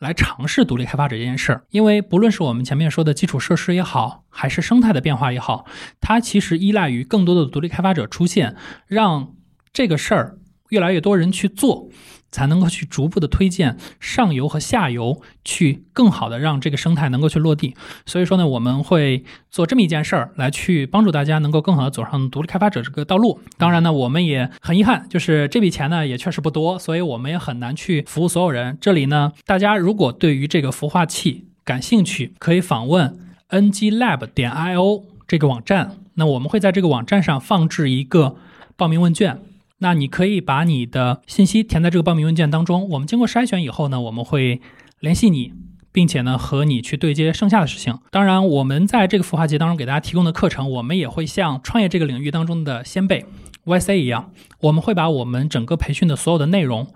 来尝试独立开发者这件事儿。因为不论是我们前面说的基础设施也好，还是生态的变化也好，它其实依赖于更多的独立开发者出现，让这个事儿越来越多人去做。才能够去逐步的推荐上游和下游，去更好的让这个生态能够去落地。所以说呢，我们会做这么一件事儿，来去帮助大家能够更好的走上独立开发者这个道路。当然呢，我们也很遗憾，就是这笔钱呢也确实不多，所以我们也很难去服务所有人。这里呢，大家如果对于这个孵化器感兴趣，可以访问 nglab 点 io 这个网站。那我们会在这个网站上放置一个报名问卷。那你可以把你的信息填在这个报名文件当中，我们经过筛选以后呢，我们会联系你，并且呢和你去对接剩下的事情。当然，我们在这个孵化器当中给大家提供的课程，我们也会像创业这个领域当中的先辈 YC 一样，我们会把我们整个培训的所有的内容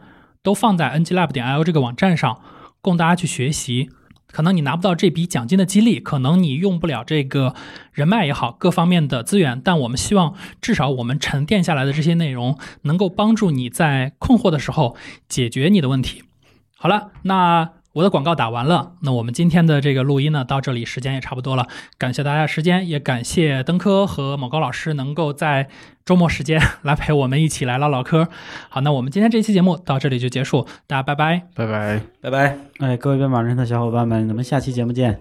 都放在 nglab 点 io 这个网站上，供大家去学习。可能你拿不到这笔奖金的激励，可能你用不了这个人脉也好，各方面的资源，但我们希望至少我们沉淀下来的这些内容，能够帮助你在困惑的时候解决你的问题。好了，那。我的广告打完了，那我们今天的这个录音呢，到这里时间也差不多了。感谢大家时间，也感谢登科和某高老师能够在周末时间来陪我们一起来唠唠嗑。好，那我们今天这期节目到这里就结束，大家拜拜，拜拜，拜拜。哎，各位编码人的小伙伴们，咱们下期节目见。